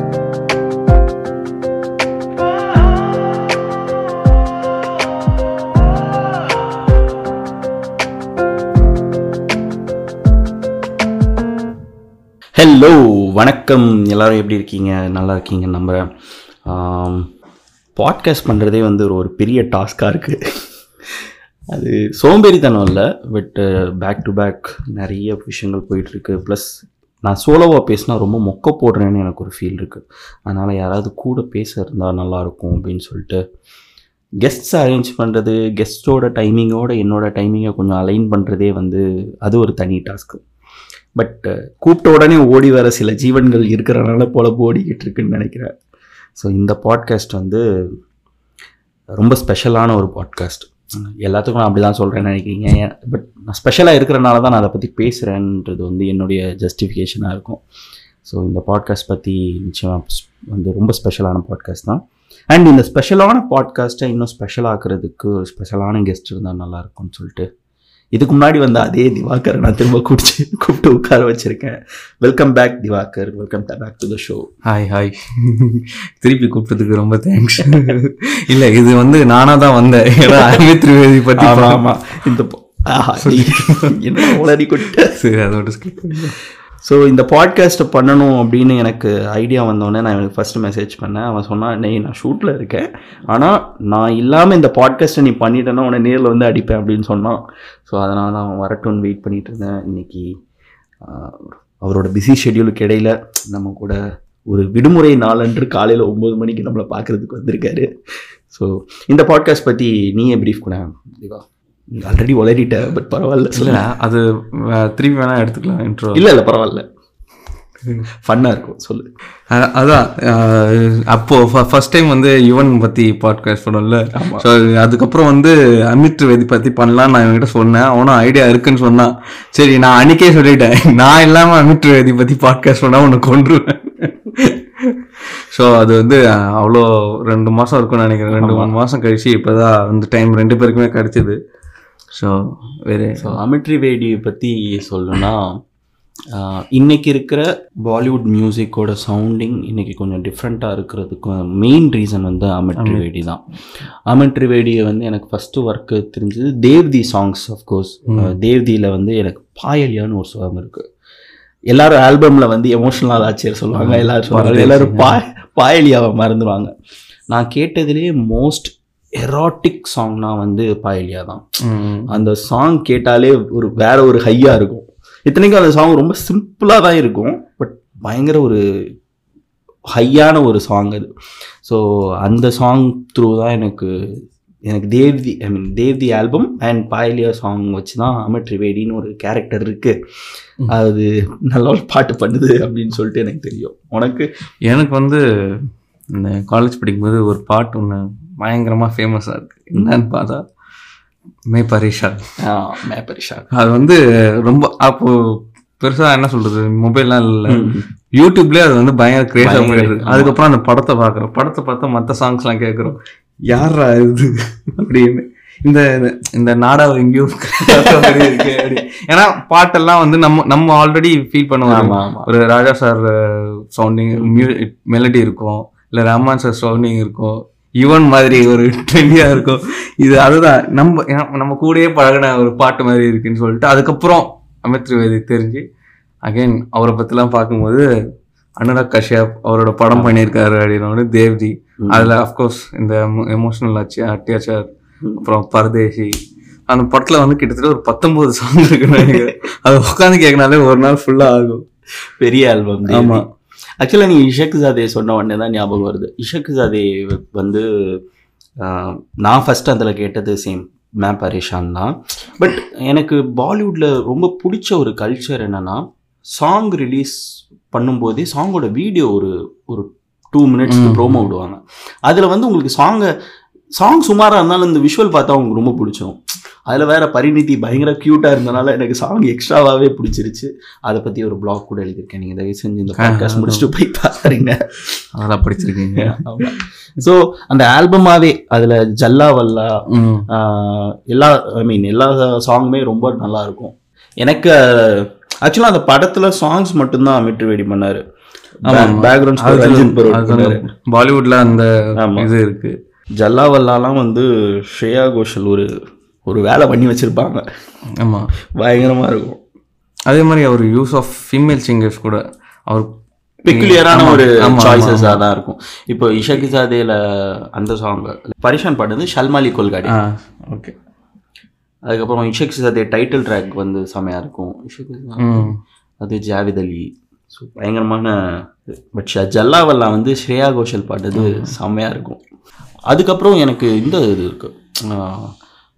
Hello வணக்கம். எல்லாரும் எப்படி இருக்கீங்க? நல்லா இருக்கீங்க நம்புகிறேன் பாட்காஸ்ட் பண்ணுறதே வந்து ஒரு ஒரு பெரிய டாஸ்காக இருக்குது அது சோம்பேறித்தனம் இல்லை பட் பேக் டு பேக் நிறைய விஷயங்கள் போயிட்டுருக்கு ப்ளஸ் நான் சோலோவாக பேசினா ரொம்ப மொக்க போடுறேன்னு எனக்கு ஒரு ஃபீல் இருக்குது அதனால் யாராவது கூட பேச இருந்தால் நல்லாயிருக்கும் அப்படின்னு சொல்லிட்டு கெஸ்ட்ஸ் அரேஞ்ச் பண்ணுறது கெஸ்ட்டோட டைமிங்கோட என்னோட டைமிங்கை கொஞ்சம் அலைன் பண்ணுறதே வந்து அது ஒரு தனி டாஸ்க்கு பட் கூப்பிட்ட உடனே ஓடி வர சில ஜீவன்கள் இருக்கிறனால பொழப்பு ஓடிக்கிட்டு இருக்குன்னு நினைக்கிறேன். ஸோ இந்த பாட்காஸ்ட் வந்து ரொம்ப ஸ்பெஷலான ஒரு பாட்காஸ்ட் எல்லாத்துக்கும் நான் அப்படி தான் சொல்கிறேன்னு நினைக்கிறீங்க. பட் நான் ஸ்பெஷலாக இருக்கிறனால தான் நான் அதை பற்றி பேசுகிறேன்றது வந்து என்னுடைய ஜஸ்டிஃபிகேஷனாக இருக்கும். ஸோ இந்த பாட்காஸ்ட் பற்றி நிச்சயமாக வந்து ரொம்ப ஸ்பெஷலான பாட்காஸ்ட் தான். அண்ட் இந்த ஸ்பெஷலான பாட்காஸ்ட்டை இன்னும் ஸ்பெஷலாகிறதுக்கு ஒரு ஸ்பெஷலான கெஸ்ட் இருந்தால் நல்லா இருக்கும்னு சொல்லிட்டு இதுக்கு முன்னாடி வந்த அதே திவாகர் நான் திரும்ப கூப்பிட்டு கூப்பிட்டு உட்கார வச்சிருக்கேன். Welcome back Divakar. Welcome back to the show hi hi திருப்பி கூப்பிட்டதுக்கு ரொம்ப தேங்க்ஸ் இல்ல இது வந்து நானா தான் வந்தேன். ஏன்னா அமித் திரிவேதி பத்தி ஆமா பா- ஆமா. இந்த ஆஹா, என்ன உளறி கொட்ட? சரி அதோட. ஸோ இந்த பாட்காஸ்ட்டை பண்ணணும் அப்படின்னு எனக்கு ஐடியா வந்தோடனே நான் எனக்கு ஃபஸ்ட்டு மெசேஜ் பண்ணேன். அவன் சொன்னான் நெய் நான் ஷூட்டில் இருக்கேன். ஆனால் நான் இல்லாமல் இந்த பாட்காஸ்ட்டை நீ பண்ணிட்டேன்னா உன்னை நேரில் வந்து அடிப்பேன் அப்படின்னு சொன்னான். ஸோ அதனால் தான் அவன் வரட்டும்னு வெயிட் பண்ணிகிட்டு இருந்தேன். இன்னைக்கு அவரோட பிஸி ஷெடியூலுக்கு இடையில் நம்ம கூட ஒரு விடுமுறை நாளன்று காலையில் ஒம்பது மணிக்கு நம்மளை பார்க்குறதுக்கு வந்திருக்காரு. ஸோ இந்த பாட்காஸ்ட் பற்றி நீயே ப்ரீஃப் கூட திவா. ஆல்ரெடி உளறிட்ட பட் பரவாயில்ல. இல்ல அது அஹ், திருப்பி வேணா எடுத்துக்கலாம் இன்ட்ரோ இல்லை இல்லை பரவாயில்ல. ஃபன்னாக இருக்கும் சொல்லு. அதான் அஹ், அப்போ ஃபர்ஸ்ட் டைம் வந்து யுவன் பத்தி பாட்காஸ்ட் பண்ணல ஸோ அதுக்கப்புறம் வந்து அமித் திரிவேதி பத்தி பண்ணலாம் நான் இவன்கிட்ட சொன்னேன். அவனும் ஐடியா இருக்குன்னு சொன்னான். சரி நான் அன்னைக்கே சொல்லிட்டேன். நான் இல்லாம அமித் திரிவேதி பத்தி பாட்காஸ்ட் பண்ணா உன்னை கொன்றுவேன். ஸோ அது வந்து அவ்வளோ ரெண்டு மாசம் இருக்கும்னு நினைக்கிறேன். ரெண்டு மூணு மாசம் கழிச்சு இப்போதான் அந்த டைம் ரெண்டு பேருக்குமே கிடைச்சது. ஸோ வேறு ஸோ அமிட்ரி வேடியை பற்றி சொல்லணும்னா ஆஹ், இன்னைக்கு இருக்கிற பாலிவுட் மியூசிக்கோட சவுண்டிங் இன்னைக்கு கொஞ்சம் டிஃப்ரெண்ட்டாக இருக்கிறதுக்கு மெயின் ரீசன் வந்து அமிட் திரிவேடி தான். அமிட் திரிவேடியை வந்து எனக்கு ஃபஸ்ட்டு ஒர்க்கு தெரிஞ்சது தேவ்தி சாங்ஸ் ஆஃப்கோர்ஸ் தேவ்தியில் வந்து எனக்கு பாயலியான்னு ஒரு சாங் இருக்குது எல்லாரும் ஆல்பமில் வந்து எமோஷனல் ஆச்சியர் சொல்லுவாங்க எல்லாரும் சொல்லுவாங்க. எல்லாரும் பா பாயலியாவை மறந்துடுவாங்க நான் கேட்டதுலேயே மோஸ்ட் எராட்டிக் சாங்னா வந்து பாயலியா தான். அந்த சாங் கேட்டாலே ஒரு வேற ஒரு ஹையா இருக்கும். இத்தனைக்கும் அந்த சாங் ரொம்ப சிம்பிளாக தான் இருக்கும். பட் பயங்கர ஒரு ஹையான ஒரு சாங் அது. ஸோ அந்த சாங் த்ரூ தான் எனக்கு எனக்கு DevD I mean DevD album and Payaliya song வச்சு தான் அமித் திரிவேடின்னு ஒரு கேரக்டர் இருக்கு. அது நல்ல ஒரு பாட்டு பண்ணுது அப்படின்னு சொல்லிட்டு எனக்கு தெரியும். உனக்கு? எனக்கு வந்து இந்த காலேஜ் படிக்கும்போது ஒரு பாட்டு ஒன்று பயங்கரமாக ஃபேமஸாக இருக்கு. என்னன்னு பார்த்தா மே பரிஷா மேப்பரிஷா அது வந்து ரொம்ப அப்போ பெருசாக என்ன சொல்றது மொபைல்லாம் இல்லை. யூடியூப்லேயே அது வந்து பயங்கர கிரேஸாக இருக்கு அதுக்கப்புறம் அந்த படத்தை பார்க்குறோம். படத்தை பார்த்தா மற்ற சாங்ஸ்லாம் கேட்குறோம். யாரா இது? அப்படின்னு. இந்த இந்த நாடகம் எங்கேயோ கேட்ட மாதிரி இருக்கே அப்படி. ஏன்னா பாட்டெல்லாம் வந்து நம்ம நம்ம ஆல்ரெடி ஃபீல் பண்ணுவோம். ஒரு ராஜா சார் சவுண்டிங் மெலடி இருக்கும். இல்லை ரஹ்மான் சார் சவுண்டிங் இருக்கும் யுவன் மாதிரி ஒரு ட்ரெண்டியாக இருக்கும் இது அதுதான். நம்ம நம்ம கூடயே பழகின ஒரு பாட்டு மாதிரி இருக்குன்னு சொல்லிட்டு அதுக்கப்புறம் அமித் திரிவேதி தெரிஞ்சு அகைன் அவரை பற்றிலாம் பார்க்கும்போது அனுராக் கஷ்யப் அவரோட படம் பண்ணியிருக்காரு அப்படின்னு தேவ்தி அதில் அஃப்கோர்ஸ் இந்த எமோஷனல் ஆச்சு அட்டியாச்சார் அப்புறம் பரதேசி அந்த படத்தில் வந்து கிட்டத்தட்ட ஒரு பத்தொம்போது சாங் இருக்குன்னு அதை உட்காந்து கேட்கனாலே ஒரு நாள் ஃபுல்லாக ஆகும். பெரிய ஆல்பம் ஆமா. ஆக்சுவலாக நீ இஷக் ஜாதே சொன்ன உடனே தான் ஞாபகம் வருது. இஷக் ஜாதே வந்து நான் ஃபர்ஸ்ட் அதில் கேட்டது சேம் மே பரேஷான் தான். பட் எனக்கு பாலிவுட்டில் ரொம்ப பிடிச்ச ஒரு கல்ச்சர் என்னன்னா சாங் ரிலீஸ் பண்ணும்போதே சாங்கோட வீடியோ ஒரு ஒரு டூ மினிட்ஸ். ப்ரோமோ விடுவாங்க. அதில் வந்து உங்களுக்கு சாங்கை சாங் சுமாராக இருந்தாலும் இந்த விஷுவல் பார்த்தா உங்களுக்கு ரொம்ப பிடிச்சிரும் அதில் வேற பரிணிதி பயங்கர க்யூட்டாக இருந்தனால எனக்கு சாங் எக்ஸ்ட்ராவாகவே பிடிச்சிருச்சு. அதை பற்றி ஒரு பிளாக் கூட எழுதியிருக்கேன். நீங்கள் தயவு செஞ்சு இந்த பாட்காஸ்ட் முடிச்சுட்டு போய் பாருங்க. அதெல்லாம் படிச்சிருக்கீங்க. ஸோ அந்த ஆல்பமாவே அதில் ஜல்லா வல்லா எல்லா ஐ மீன் எல்லா சாங்குமே ரொம்ப நல்லா இருக்கும். எனக்கு ஆக்சுவலாக அந்த படத்தில் சாங்ஸ் மட்டும்தான் அமிட்டு வெடி பண்ணார். பேக்ரவுண்ட் பாலிவுட்ல அந்த. இது இருக்கு. ஜல்லாவல்லாலாம் வந்து ஸ்ரேயா கோஷல் ஒரு ஒரு வேலை பண்ணி வச்சிருப்பாங்க. ஆமா. பயங்கரமா இருக்கும். அதே மாதிரி அவர் யூஸ் ஆஃப் ஃபீமேல் சிங்கர்ஸ் கூட அவர் பெக்குலியரான ஒரு சாய்ஸஸாக தான் இருக்கும். இப்போ இஷாக்கி சாதேல அந்த சாங் பரிஷான் பாடுறது ஷல்மாலி கொல்காடி ஓகே அதுக்கப்புறம் இஷக் சாதே டைட்டில் ட்ராக் வந்து செமையா இருக்கும். இஷக் ம். அது ஜாவித் அலி ஸோ பயங்கரமான பட் ஜல்லாவல்லா வந்து ஸ்ரேயா கோஷல் பாடுறது செம்மையா இருக்கும். அதுக்கப்புறம் எனக்கு இந்த இது இருக்கு.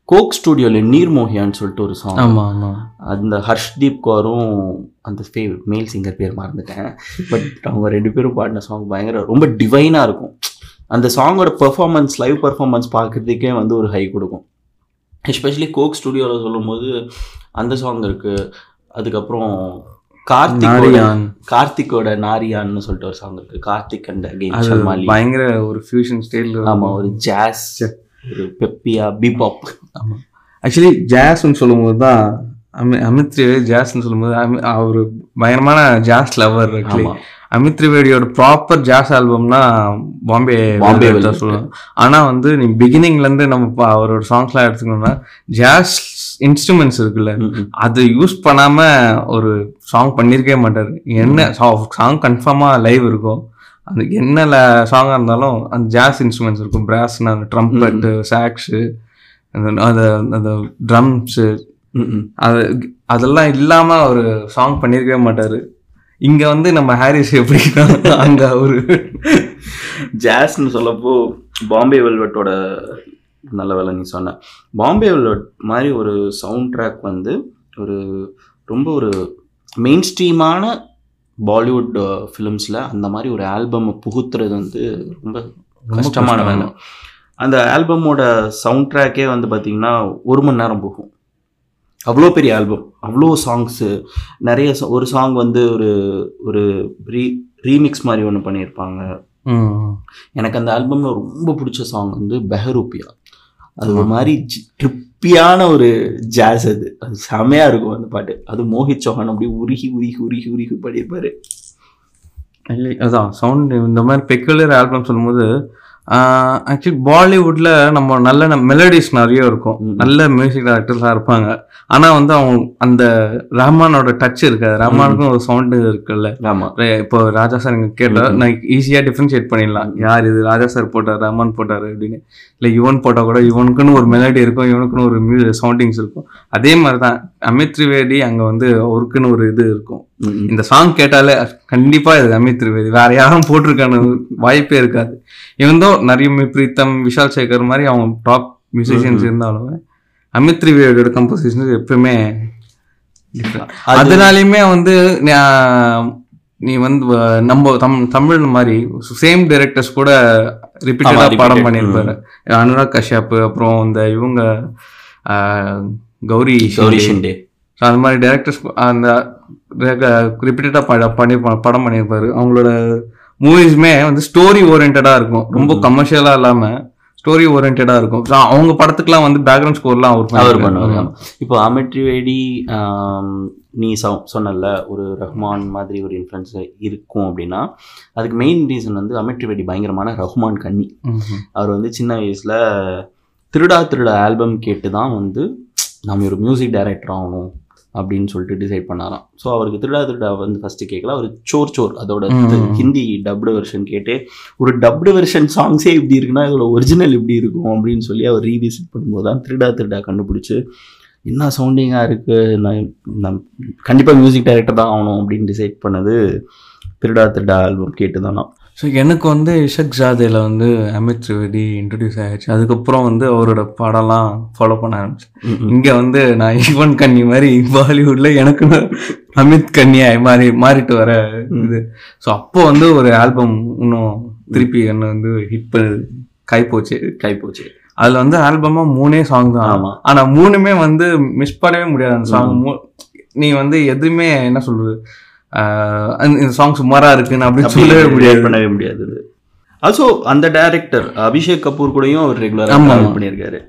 கோக் ஸ்டூடியோவில் நீர்மோகியான்னு சொல்லிட்டு ஒரு சாங் ஆமா ஆமா. அந்த ஹர்ஷ்தீப் கௌரும் அந்த ஃபே மேல் சிங்கர் பேர் மறந்துட்டேன். பட் அவங்க ரெண்டு பேரும் பாடின சாங் பயங்கர ரொம்ப டிவைனாக இருக்கும். அந்த சாங்கோட பெர்ஃபார்மன்ஸ் லைவ் பெர்ஃபார்மன்ஸ் பார்க்குறதுக்கே வந்து ஒரு ஹை கொடுக்கும். எஸ்பெஷலி கோக் ஸ்டுடியோவில் சொல்லும்போது அந்த சாங் இருக்கு. அதுக்கப்புறம் நாரியான். கார்த்திக்கோட நாரியான்னு சொல்லிட்டு ஒரு சாங் இருக்கு. கார்த்திக் அண்ட் ஷல்மாலி பயங்கர ஒரு ஃபியூஷன் ஸ்டைல் ஆமா ஒரு ஜாஸ் ஒரு பெப்பியா பிபாப் ஆமா. ஆக்சுவலி ஜாஸ்ன்னு சொல்லும்போது தான் அமி அமித் திரிவேதி ஜாஸ்ன்னு சொல்லும்போது அமி- அவர் பயங்கரமான ஜாஸ் லவர் ஆமா. அமித் திரிவேடியோட ப்ராப்பர் ஜாஸ் ஆல்பம்னா பாம்பே பாம்பே Velvet Velvet. தான் சொல்லுவேன் ஆனா வந்து நீ இருந்து நம்ம அவரோட சாங்ஸ்லாம் எடுத்துக்கணும்னா ஜாஸ் இன்ஸ்ட்ருமெண்ட்ஸ் இருக்குல்ல. அது யூஸ் பண்ணாம ஒரு சாங் பண்ணியிருக்கவே மாட்டாரு. என்ன சாங் கன்ஃபார்மா லைவ் இருக்கும். அந்த என்ன சாங்காக இருந்தாலும் அந்த ஜாஸ் இன்ஸ்ட்ருமெண்ட்ஸ் இருக்கும். பிராஸ்னா அந்த ட்ரம்பெட்டு சாக்ஸு அந்த அந்த ட்ரம்ஸு. அது அதெல்லாம் இல்லாம ஒரு சாங் பண்ணியிருக்கவே மாட்டாரு. இங்க வந்து நம்ம ஹாரிஸ் எப்படின்னா அங்க ஒரு ஜாஸ்ன்னு சொல்லப்போ பாம்பே வெல்வெட்டோட நல்ல வேலை நீ சொன்ன. பாம்பே வெல்வெட் மாதிரி ஒரு சவுண்ட் ட்ராக் வந்து ஒரு ரொம்ப ஒரு மெயின் ஸ்ட்ரீமான பாலிவுட் ஃபிலிம்ஸில் அந்த மாதிரி ஒரு ஆல்பமை புகுத்துறது வந்து ரொம்ப கஷ்டமான வேலை. அந்த ஆல்பமோட சவுண்ட் ட்ராக்கே வந்து பார்த்திங்கன்னா ஒரு மணி நேரம் போகும். அவ்வளோ பெரிய ஆல்பம் அவ்வளோ சாங்ஸு நிறைய ஒரு சாங் வந்து ஒரு ஒரு ரீ ரீமிக்ஸ் மாதிரி ஒன்று பண்ணியிருப்பாங்க. எனக்கு அந்த ஆல்பமில் ரொம்ப பிடிச்ச சாங் வந்து பெஹரூப்பியா அது ஒரு மாதிரி ட்ரிப்பியான ஒரு ஜாஸ் அது. அது செமையாக இருக்கும் அந்த பாட்டு. அது மோஹித் சௌஹான் அப்படியே உருகி உருகி உருகி உருகி பாடியிருப்பாரு. இல்லை அதான் சவுண்ட் இந்த மாதிரி பெக்குலர் ஆல்பம் சொல்லும்போது ஆக்சுவலி பாலிவுட்ல நம்ம நல்ல மெலடிஸ் நிறைய இருக்கும். நல்ல மியூசிக் டைரக்டர்ஸாக இருப்பாங்க. ஆனா வந்து அவங்க அந்த ரஹ்மானோட டச் இருக்காது. ரஹ்மானுக்கும் ஒரு சவுண்டு இருக்குல்ல. இப்போ ராஜா சார் நீங்க கேட்டா ம். நான் ஈஸியா டிஃபரன்ஷியேட் பண்ணிடலாம். யார் இது? ராஜா சார் போட்டார் ரஹ்மான் போட்டாரு அப்படின்னு. இல்ல யுவன் போட்டா கூட இவனுக்குன்னு ஒரு மெலடி இருக்கும் இவனுக்குன்னு ஒரு மியூ சவுண்டிங்ஸ் இருக்கும். அதே மாதிரி தான் அமித் திரிவேதி அங்க வந்து அவருக்குன்னு ஒரு இது இருக்கும். இந்த சாங் கேட்டாலே கண்டிப்பா இது அமித் திரிவேதி. வேற யாரும் போட்டிருக்கான வாய்ப்பே இருக்காது. இவன் தான் நிறைய பிரீத்தம் விஷால் சேகர் மாதிரி அவங்க டாப் மியூசிஷியன்ஸ் இருந்தாலும் அமித் திரிவேதியோட கம்போசிஷன் எப்பவுமே. அதனாலையுமே வந்து நீ வந்து நம்ம தம் தமிழ் மாதிரி சேம் டைரக்டர்ஸ் கூட ரிப்பீட்டடா repeated. படம் பண்ணியிருப்பாரு. அனுராக் கஷ்யப் அப்புறம் இந்த இவங்க கௌரி கௌரி ஷிண்டே. So, அந்த மாதிரி டேரக்டர்ஸ் அந்த ரிப்பீட்டடாக பண்ணி படம் பண்ணியிருப்பாரு. அவங்களோட மூவிஸ்மே வந்து ஸ்டோரி ஓரியன்டாக இருக்கும். ரொம்ப கமர்ஷியலாக இல்லாமல் ஸ்டோரி ஓரியன்டாக இருக்கும். So, அவங்க படத்துக்குலாம் வந்து பேக்ரவுண்ட் ஸ்கோர்லாம் அவர் அவர் ஆமா. இப்போ ஆம், நீ சொன்னல ஒரு ரஹ்மான் மாதிரி ஒரு இன்ஃப்ளூயன்ஸ் இருக்கும் அப்படின்னா அதுக்கு மெயின் ரீசன் வந்து அமித் திரிவேடி பயங்கரமான ரஹ்மான் கன்னி. ம்ஹும். அவர் வந்து சின்ன வயசில் திருடா திருடா ஆல்பம் கேட்டு தான் வந்து நம்ம ஒரு மியூசிக் டைரக்டர் ஆகணும் அப்படின்னு சொல்லிட்டு டிசைட் பண்ணாராம். ஸோ அவருக்கு திருடா திருடா வந்து ஃபஸ்ட்டு கேட்கல. அவர் சோர் சோர். அதோட. ஹிந்தி டப்டு வெர்ஷன் கேட்டு ஒரு டப்டு வெர்ஷன் சாங்ஸே இப்படி இருக்குன்னா இதோட ஒரிஜினல் இப்படி இருக்கும் அப்படின்னு சொல்லி அவர் ரீவிசிட் பண்ணும்போது தான் திருடா திருடா கண்டுபிடிச்சு என்ன சவுண்டிங்காக இருக்குது நான் நான் கண்டிப்பாக மியூசிக் டைரக்டர் தான் ஆகணும் அப்படின்னு டிசைட் பண்ணது திருடா திருடா ஆல்பம் கேட்டு தான் ஸோ எனக்கு வந்து இஷக் ஜாதேல வந்து அமித் திரிவேதி இன்ட்ரடியூஸ் ஆயிடுச்சு. அதுக்கப்புறம் வந்து அவரோட படம்லாம் ஃபாலோ பண்ண ஆரம்பிச்சேன் இங்க வந்து நான் ஈவன் கன்னி மாதிரி பாலிவுட்ல எனக்கு அமித் கன்னியாய் மாறி மாறிட்டு வர இது. ஸோ அப்போ வந்து ஒரு ஆல்பம் இன்னும் திருப்பி என்ன வந்து ஹிட் பண்ணு கை போச்சு கை போச்சு அதுல வந்து ஆல்பமா மூணே சாங் தான். ஆமா. ஆனா மூணுமே வந்து மிஸ் பண்ணவே முடியாது. அந்த சாங் நீ வந்து எதுவுமே என்ன அந்த- இந்த சாங் சுமாரா இருக்குன்னு அப்படின்னு சொல்லவே முடியாது. பண்ணவே முடியாது ஆல்சோ அந்த டைரக்டர் அபிஷேக் கபூர் கூடயும் அவர் ரெகுலராக பண்ணியிருக்காரு.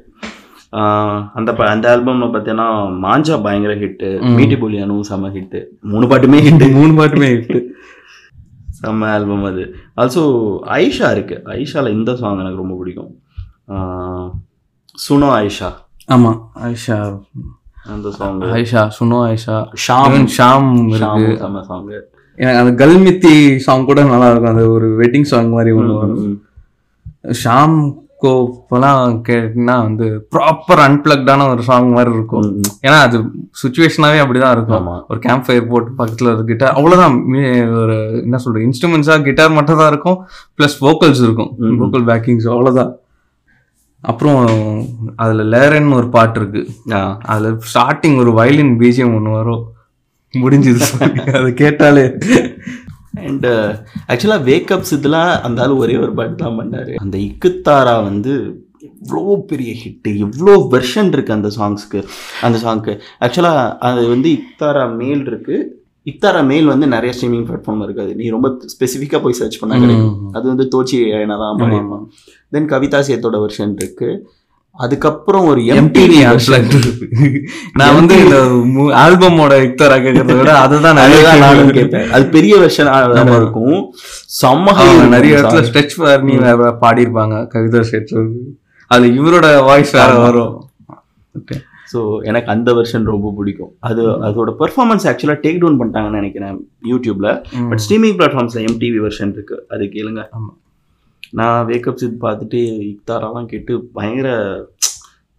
அந்த அந்த ஆல்பம்ல பார்த்தீங்கன்னா மாஞ்சா பயங்கர ஹிட்டு மீட்டி புலியானும் செம ஹிட்டு மூணு பாட்டுமே ஹிட்டு மூணு பாட்டுமே ஹிட் நம்ம ஆல்பம் அது. ஆல்சோ ஐஷா இருக்கு. ஐஷால இந்த சாங் எனக்கு ரொம்ப பிடிக்கும். சுனோ ஐஷா ஆமா ஐஷா அந்த சாங் ஐஷா சுனோ ஐஷா ஷாம். ஷாம் இருக்கு. செம்ம சாங் எனக்கு அந்த கல்மித்தி சாங் கூட நல்லா இருக்கும் அந்த ஒரு வெட்டிங் சாங் மாதிரி ஒன்று வரும். ஷாம் கோப்பெல்லாம் கேட்டிங்கன்னா வந்து ப்ராப்பர் அன்பிளக்டான ஒரு சாங் மாதிரி இருக்கும். ஏன்னா அது சுச்சுவேஷனாவே அப்படிதான் இருக்கும். ஒரு கேம்ப் ஃபயர் போட்டு பக்கத்துல ஒரு கிட்டார் ஒரு என்ன சொல்றது இன்ஸ்ட்ருமெண்ட்ஸா கிட்டார் மட்டும் தான் இருக்கும். ப்ளஸ் வோக்கல்ஸ் இருக்கும். வோக்கல் பேக்கிங்ஸ் அவ்வளவுதான். அப்புறம் அதில் லேரன்னு ஒரு பாட்டு இருக்கு. அதில் ஸ்டார்டிங் ஒரு வயலின் பிஜிஎம் ஒன்று வரும். முடிஞ்சது அதை கேட்டாலே. அண்டு ஆக்சுவலாக வேக்கப்ஸ் இதெல்லாம் அந்த ஆள் ஒரே ஒரு பாட்டு தான் பண்ணார். அந்த இக்குத்தாரா வந்து எவ்வளோ பெரிய ஹிட்டு எவ்வளோ வெர்ஷன் இருக்குது அந்த சாங்ஸ்க்கு அந்த சாங்க்கு ஆக்சுவலாக அது வந்து இக்தாரா மேல் இருக்குது இக்தாரா மேல் வந்து நிறைய ஸ்ட்ரீமிங் பிளாட்ஃபார்ம் இருக்காது. நீ ரொம்ப ஸ்பெசிஃபிக்காக போய் சர்ச் பண்ணா கிடைக்கும். அது வந்து தோச்சி ஏனா தான் பண்ணியிருப்பான் தென் கவிதா சேத்தோட வெர்ஷன் இருக்கு. அதுக்கப்புறம் ஒரு எம்டிவி நான் வந்து இந்த ஆல்பமோட இக்தரா கேட்கறத விட அதுதான் நிறைய நானும் கேட்பேன். அது பெரிய வெர்ஷன். இருக்கும். செம்ம நிறைய. இடத்துல ஸ்ட்ரெச் பண்ணி பாடியிருப்பாங்க. கவிதா ஸ்ட்ரெச் அதுல இவரோட வாய்ஸ் வேற. வரும். ஸோ எனக்கு அந்த வெர்ஷன் ரொம்ப பிடிக்கும். அது அதோட பெர்ஃபார்மன்ஸ் ஆக்சுவலாக டேக் டவுன் பண்ணிட்டாங்கன்னு நினைக்கிறேன் யூடியூப்ல பட் ஸ்ட்ரீமிங் பிளாட்ஃபார்ம்ஸில் எம்டிவி வெர்ஷன் இருக்கு. அது கேளுங்க. ஆமா. நான் வேக்கப் சித் பார்த்துட்டு இக்தாராலாம் கேட்டு பயங்கர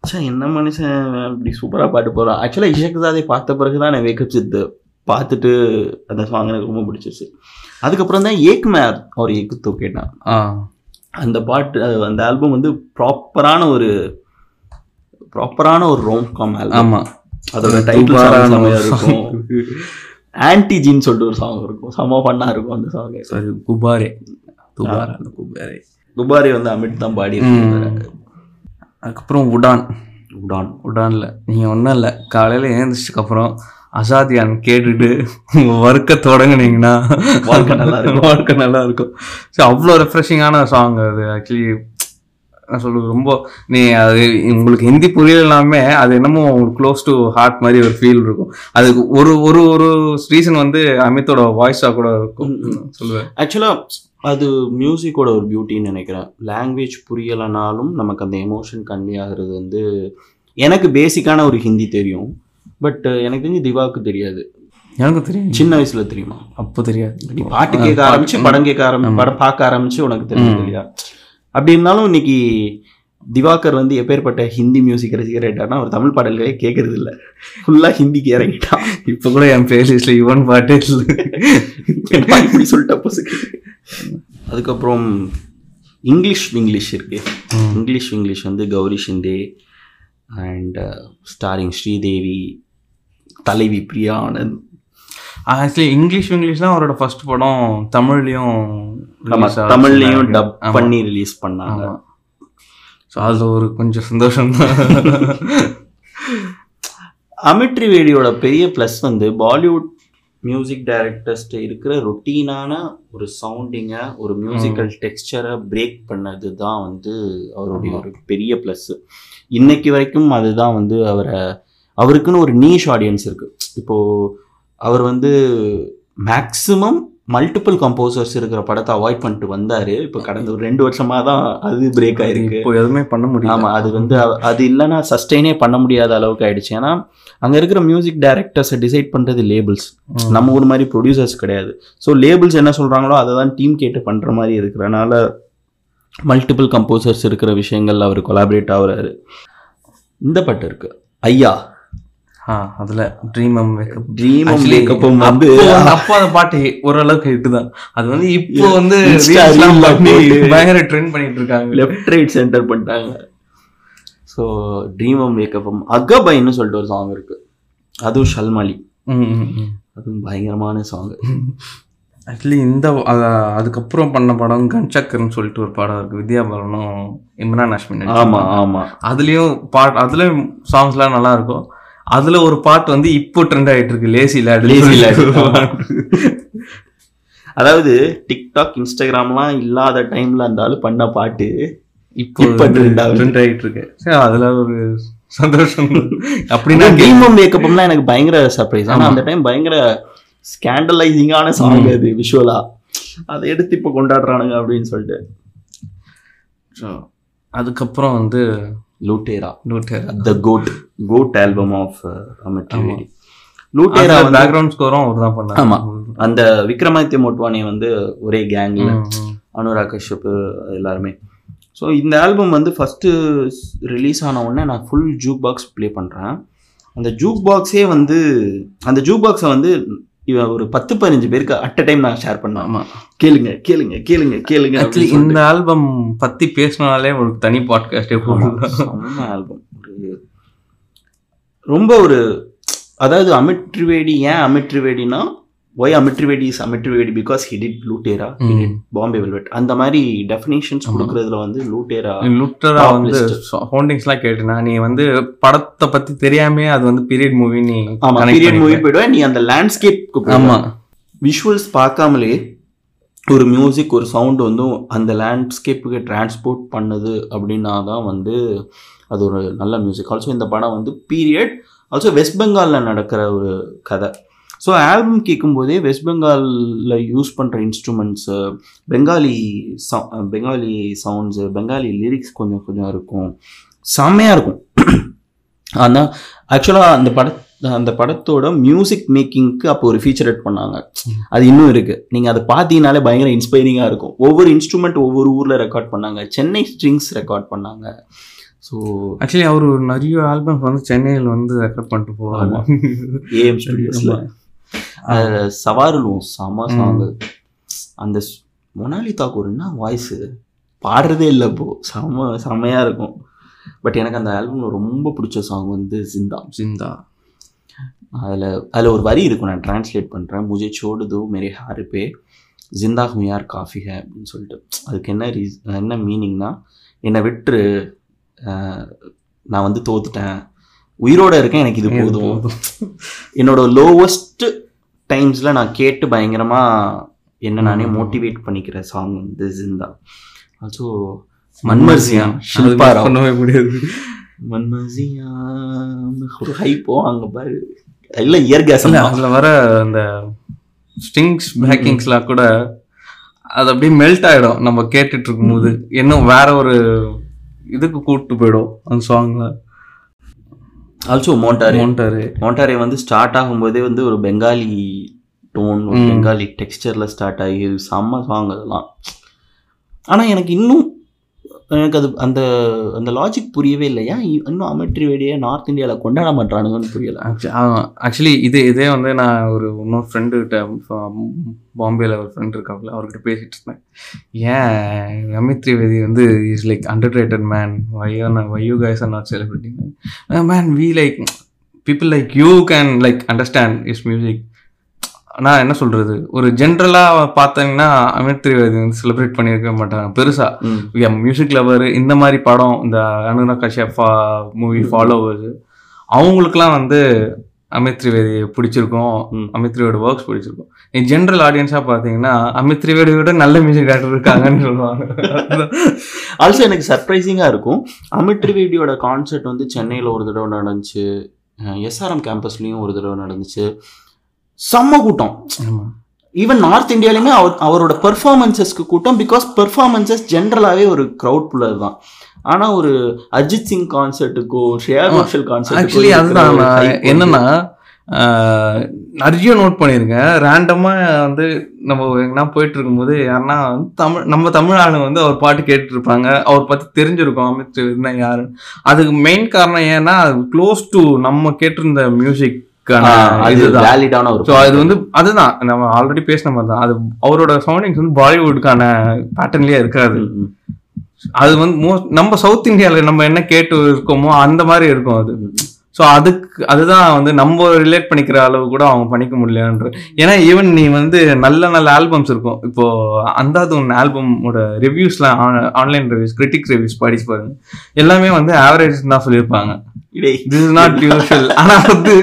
ச்சே என்ன மனுஷன் இப்படி சூப்பராக பாட்டு போகிறான் ஆக்சுவலாக இஷக்தாதை பார்த்த பிறகு தான் நான் வேக்கப் சித் பார்த்துட்டு அந்த சாங் எனக்கு ரொம்ப பிடிச்சிருச்சு. அதுக்கப்புறம் தான் ஏக் மேர் ஒரு ஏக்கு தூ கேட்டான் ஆ. அந்த பாட்டு அந்த ஆல்பம் வந்து ப்ராப்பரான ஒரு ப்ராப்பரான ஒரு ரோம் காம் ஆல்பம் ஆமா. அதோட அது டைட்டில் ஒரு இருக்கும். ஆன்டிஜின்னு சொல்லிட்டு ஒரு சாங் இருக்கும். செம்ம பண்ணா இருக்கும் அந்த சாங் Sorry, குபாரே. துபாரா அந்த குபாரே. குபாரி வந்து அமித் தான் பாடி அதுக்கப்புறம் உடான். உடான். உடான்ல. நீங்க ஒன்றும் இல்லை. காலையில எழுந்திரிச்சதுக்கு அப்புறம் அசாதியான் கேட்டுட்டு ஒர்க்கை தொடங்குனீங்கன்னா வாழ்க்கை நல்லா இருக்கும். வாழ்க்கை நல்லா இருக்கும். ஸோ அவ்வளோ ரெஃப்ரெஷிங்கான சாங் அது. ஆக்சுவலி நான் சொல்லுவது ரொம்ப நீ அது உங்களுக்கு ஹிந்தி புரியலனாலுமே அது என்னமோ உங்களுக்கு க்ளோஸ் டு ஹார்ட் மாதிரி ஒரு ஃபீல் இருக்கும். அதுக்கு ஒரு ஒரு ஒரு ரீசன் வந்து அமித்தோட வாய்ஸாக கூட இருக்கும். சொல்லுவேன். ஆக்சுவலாக அது மியூசிக்கோட ஒரு பியூட்டின்னு நினைக்கிறேன். லாங்குவேஜ் புரியலைனாலும் நமக்கு அந்த எமோஷன் கன்வே ஆகுறது வந்து எனக்கு பேசிக்கான ஒரு ஹிந்தி தெரியும். பட் எனக்கு தெரிஞ்சு திவாவுக்கு தெரியாது. எனக்கு தெரியும். சின்ன வயசுல தெரியுமா? அப்போ தெரியாது. நீ பாட்டு கேட்க ஆரம்பிச்சு படம் கேட்க ஆரம்பி படம் பார்க்க ஆரம்பிச்சு உனக்கு தெரியும் இல்லையா? அப்படி இருந்தாலும் இன்னைக்கு திவாகர் வந்து எப்பேற்பட்ட ஹிந்தி மியூசிக் ரசிகர் ஆயிட்டார்னா அவர் தமிழ் பாடல்களே கேட்கறது இல்ல ஃபுல்லா ஹிந்திக்கு இறங்கிட்டான். இப்போ கூட என் பிளேலிஸ்ட்ல யுவன் பாட்டே இல்லை. இப்படி சொல்லிட்ட பொசுக்கு அதுக்கப்புறம் இங்கிலீஷ் இங்கிலீஷ் இருக்கு. இங்கிலீஷ் இங்கிலீஷ் வந்து கௌரி ஷிந்தே அண்ட் ஸ்டாரிங் ஸ்ரீதேவி தலைவி Priya Anand. Actually English English தான் அவரோட ஃபர்ஸ்ட் படம். தமிழ்லயும். தமிழ்லயும் டப். பண்ணி ரிலீஸ் பண்ணாங்க. ஸோ அது ஒரு கொஞ்சம் சந்தோஷம் தான். அமித் திரிவேடியோட பெரிய ப்ளஸ் வந்து பாலிவுட் மியூசிக் டைரக்டர்ஸ்ட்டு இருக்கிற ரொட்டீனான ஒரு சவுண்டிங்கை ஒரு மியூசிக்கல் டெக்ஸ்சரை பிரேக் பண்ணது தான் வந்து அவருடைய ஒரு பெரிய ப்ளஸ் இன்னைக்கு வரைக்கும் அதுதான் வந்து அவரை அவருக்குன்னு ஒரு நீஷ் ஆடியன்ஸ் இருக்கு. இப்போ அவர் வந்து மேக்ஸிமம் மல்டிபிள் கம்போசர்ஸ் இருக்கிற படத்தை அவாய்ட் பண்ணிட்டு வந்தாரு. இப்போ கடந்த ஒரு ரெண்டு வருஷமா தான் அது பிரேக் ஆயிருக்கு. இப்போ எதுவுமே பண்ண முடியல. ஆமா அது வந்து அது இல்லைன்னா சஸ்டெயினே பண்ண முடியாத அளவுக்கு ஆயிடுச்சு. ஏன்னா அங்க இருக்கிற மியூசிக் டைரக்டர்ஸை டிசைட் பண்றது லேபிள்ஸ். நம்ம ஊர் மாதிரி ப்ரொடியூசர்ஸ் கிடையாது. ஸோ லேபிள்ஸ் என்ன சொல்றாங்களோ அதை தான் டீம் கேட்டு பண்ற மாதிரி இருக்கிறனால மல்டிபிள் கம்போசர்ஸ் இருக்கிற விஷயங்கள் அவர் கொலாபரேட் ஆகுறாரு. இந்த பாட்டு இருக்கு. ஐயா. அதுல ட்ரீம் அம் மேக்கப் ட்ரீம் மேக்கப்பும் வந்து அப்போ அந்த பாட்டு ஓரளவுக்கு ஹிட் தான். அது வந்து இப்போ வந்து. பயங்கர ட்ரெண்ட் பண்ணிட்டு இருக்காங்க. லெஃப்ட் ரைட் சென்டர் பண்ணிட்டாங்க. ஸோ ட்ரீமம் மேக்கப்பும் அகபைன்னு சொல்லிட்டு ஒரு சாங் இருக்கு. அதுவும் ஷல்மாலி. அதுவும் பயங்கரமான சாங் ஆக்சுவலி இந்த அத- அதுக்கப்புறம் பண்ண படம் கன்சக்கர்னு சொல்லிட்டு ஒரு படம் இருக்கு. வித்யா பாலனும் இம்ரான் ஹாஷ்மி ஆமா. ஆமா. அதுலயும் பாட் அதுலயும் சாங்ஸ்லாம் நல்லா இருக்கும். அதுல ஒரு பாட்டு வந்து இப்போ ட்ரெண்ட் ஆயிட்டு இருக்கு லேசி லேட் Lad. அதாவது டிக்டாக் இன்ஸ்டாகிராம்லாம் இல்லாத டைம்ல ஆளு பண்ண பாட்டு இப்போ. ட்ரெண்ட் ஆயிட்டு இருக்கு அதுல ஒரு சந்தோஷம். அப்படின்னா டீமம் மேக்கப்லாம் எனக்கு பயங்கர சர்ப்ரைஸ் ஆனா ஆமா. அந்த டைம் பயங்கர ஸ்கேண்டலைசிங்கான சாங் அது விஷுவலா அதை எடுத்து இப்போ கொண்டாடுறானுங்க அப்படின்னு சொல்லிட்டு. அதுக்கப்புறம் வந்து Lootera Lootera the code code album of Amit Trivedi Lootera background ஸ்கோரும் அவர் தான் பண்ணார். ஆமா. அந்த விக்ரமாதித்ய மோட்வானி வந்து ஒரே ம். அனுராக் கஷ்யப் எல்லாருமே. ஸோ இந்த ஆல்பம் வந்து ஃபஸ்ட்டு ரிலீஸ் ஆன உடனே நான் ஃபுல் ஜூக் பாக்ஸ் ப்ளே பண்ணுறேன் அந்த ஜூக் பாக்ஸே வந்து அந்த ஜூக் பாக்ஸை வந்து இவன் ஒரு பத்து பதினஞ்சு பேருக்கு அட் அ டைம் நான் ஷேர் பண்ணேன் ஆமா. கேளுங்க கேளுங்க கேளுங்க கேளுங்க ஆக்சுவலி இந்த ஆல்பம் பத்தி பேசினாலே ஒரு தனி பாட்காஸ்டே போடலாம் ஆல்பம் ஒரு ரொம்ப ஒரு அதாவது அமித் திரிவேடி ஏன் Amit திரிவேடினா why Amit Trivedi is Amit Trivedi because he did Lootera he hmm. Did Bombay Velvet அந்த மாதிரி டெஃபினேஷன்ஸ் கொடுக்கறதுல வந்து லூட்டேரா லுட்டரா வந்து list. ஹோல்டிங்ஸ்லாம் கேட்டுனா நீ வந்து படத்தை பத்தி தெரியாமே அது வந்து பீரியட் மூவி நீ ஆமா பீரியட் மூவி. போயிடுவேன் நீ அந்த லேண்ட்ஸ்கேப்க்கு ஆமா. விஷுவல்ஸ் பார்க்காமலே ஒரு மியூசிக் ஒரு சவுண்ட் வந்து அந்த லேண்ட்ஸ்கேப்புக்கு டிரான்ஸ்போர்ட் பண்ணுது அப்படின்னா தான் வந்து அது ஒரு நல்ல மியூசிக் ஆல்சோ இந்த படம் வந்து பீரியட் ஆல்சோ வெஸ்ட் பெங்காலில் நடக்கிற ஒரு கதை. ஸோ ஆல்பம் கேட்கும்போதே வெஸ்ட் பெங்காலில் யூஸ் பண்ணுற இன்ஸ்ட்ருமெண்ட்ஸு பெங்காலி சவு பெங்காலி சவுண்ட்ஸு பெங்காலி லிரிக்ஸ் கொஞ்சம் கொஞ்சம் இருக்கும். செம்மையாக இருக்கும். ஆனால் ஆக்சுவலாக அந்த பட அந்த படத்தோட மியூசிக் மேக்கிங்க்கு அப்போ ஒரு ஃபீச்சரேட் பண்ணாங்க. அது இன்னும் இருக்கு. நீங்க அதை பார்த்தீங்கனாலே பயங்கர இன்ஸ்பைரிங்கா இருக்கும். ஒவ்வொரு இன்ஸ்ட்ருமெண்ட் ஒவ்வொரு ஊர்ல ரெக்கார்ட் பண்ணாங்க. சென்னை ஸ்ட்ரிங்ஸ் ரெக்கார்ட் பண்ணாங்க. ஸோ ஆக்சுவலி அவர் ஒரு நிறைய ஆல்பம் வந்து சென்னையில் வந்து ரெக்கார்ட் பண்ணிட்டு ஆமா. ஏஎம் ஸ்டுடியோஸ்ல சவாருலும் செம சாங் அந்த மொனாலி தாக்கூர் என்ன வாய்ஸ் பாடுறதே இல்லை இப்போ. செம செமையா இருக்கும். பட் எனக்கு அந்த ஆல்பம்ல ரொம்ப பிடிச்ச சாங் வந்து ஜிந்தா ஜிந்தா அதில் அதில் ஒரு வரி இருக்கும். நான் ட்ரான்ஸ்லேட் பண்ணுறேன் முஜே சோடு தோ மேரே ஹார் பே. ஜிந்தா ஹூ யார் காஃபி ஹே? அப்படின்னு சொல்லிட்டு. அதுக்கு என்ன ரீஸ் என்ன மீனிங்னா என்னை விட்டுரு. நான் வந்து தோத்துட்டேன். உயிரோட இருக்கேன் எனக்கு இது போதும். என்னோட லோவஸ்ட் டைம்ஸில் நான் கேட்டு பயங்கரமாக என்ன நானே மோட்டிவேட் பண்ணிக்கிற சாங் வந்து ஜிந்தா ஆல்சோ மன்மர்சியா ஷில்பா பண்ணவே முடியாது. மன்மர்சியா ஒரு ஹைப்போ அங்கே பாரு. எல்லாம் இல்ல அதுல வர அந்த ஸ்ட்ரிங்ஸ் பேக்கிங்ஸ்லாம் கூட அது அப்படியே மெல்ட் ஆயிடும். நம்ம கேட்டுட்டு இருக்கும்போது. இன்னும் வேற ஒரு இதுக்கு கூட்டு போயிடும் அந்த சாங்ல ஆல்சோ மோண்டாரே மோண்டாரு மோண்டாரே வந்து ஸ்டார்ட் ஆகும்போதே வந்து ஒரு பெங்காலி டோன் ஒரு. பெங்காலி டெக்ஸ்டரில் ஸ்டார்ட் ஆகி செம்ம சாங் அதெல்லாம். ஆனால் எனக்கு இன்னும் எனக்கு அது அந்த அந்த லாஜிக் புரியவே இல்லையா? இன்னும் அமெட்ரி வேடியை நார்த் இந்தியாவில் கொண்டாட மாட்டானுங்கன்னு புரியல. ஆக்சுவலி இது இதே வந்து நான் ஒரு இன்னொரு ஃப்ரெண்டு பாம்பேயில் ஒரு ஃப்ரெண்ட் இருக்காப்புல அவர்கிட்ட பேசிட்டு இருந்தேன். ஏன் அமித் திரிவேதி வந்து is like underrated man why why you guys are not celebrating man we like people like you can like understand is music நான் என்ன சொல்றது? ஒரு ஜென்ரலாக பார்த்தீங்கன்னா அமித் திரிவேதி வந்து செலிப்ரேட் பண்ணியிருக்க மாட்டாங்க. பெருசா. மியூசிக் லவர் இந்த மாதிரி படம் இந்த அனுராக் கஷ்யப் மூவி ஃபாலோவர்ஸ் அவங்களுக்குலாம் வந்து அமித் திரிவேதி பிடிச்சிருக்கும். அமித் திரிவேடி ஒர்க்ஸ் பிடிச்சிருக்கும். நீ ஜென்ரல் ஆடியன்ஸாக பார்த்தீங்கன்னா அமித் திரிவேடி விட நல்ல மியூசிக் டேரக்டர் இருக்காங்கன்னு சொல்லுவாங்க. ஆல்சோ எனக்கு சர்ப்ரைசிங்காக இருக்கும். அமிட்ரி வேடியோட கான்சர்ட் வந்து சென்னையில் ஒரு தடவை நடந்துச்சு. எஸ்ஆர்எம் கேம்பஸ்லேயும் ஒரு தடவை நடந்துச்சு. செம்ம கூட்டம். ஈவன் நார்த் இந்தியாலையுமே அவர் அவரோட பெர்ஃபார்மன்சஸ்க்கு கூட்டம் பிகாஸ் பெர்ஃபார்மன்சஸ் ஜென்ரலாகவே ஒரு க்ரௌட் புல்லர் தான் ஆனா ஒரு அஜித் சிங் கான்சர்ட்டுக்கோ ஷ்ரேயா கோஷல் ஆக்சுவலி அதுதான் என்னன்னா நிறைய நோட் பண்ணியிருக்கேன் ரேண்டமாக வந்து நம்ம எங்கன்னா போயிட்டு இருக்கும்போது யாருன்னா வந்து தமிழ் நம்ம தமிழ் ஆளுங்க வந்து அவர் பாட்டு கேட்டுட்டு இருப்பாங்க அவர் பற்றி தெரிஞ்சிருக்கும் அமித் திரிவேதினா யாரு அதுக்கு மெயின் காரணம் ஏன்னா க்ளோஸ் டு நம்ம கேட்டிருந்த இதுதான் வேலிடான ஒரு அது வந்து அதுதான். நம்ம ஆல்ரெடி பேசின மாதிரி தான் அது அவரோட சவுண்டிங்ஸ் வந்து பாலிவுட்டுக்கான பேட்டர்ன்லயே இருக்காது. அது வந்து மோஸ்ட் நம்ம சவுத் இந்தியாவில் நம்ம என்ன கேட்டு இருக்கோமோ அந்த மாதிரி இருக்கும் அது. ஸோ அதுக்கு அதுதான் வந்து நம்ம ரிலேட் பண்ணிக்கிற அளவு கூட அவங்க பண்ணிக்க முடியலன்ற. ஏன்னா ஈவன் நீ வந்து நல்ல நல்ல ஆல்பம்ஸ் இருக்கும். இப்போ அந்தாது ஒன்று ஆல்பமோட ரிவ்யூஸ்லாம் ஆன்லைன் ரிவ்யூஸ் கிரிட்டிக் ரிவ்யூஸ் படிச்சு பாருங்க. எல்லாமே வந்து ஆவரேஜ் தான் சொல்லியிருப்பாங்க. திஸ் இஸ் நாட் யூஷுவல் ஆனா வந்து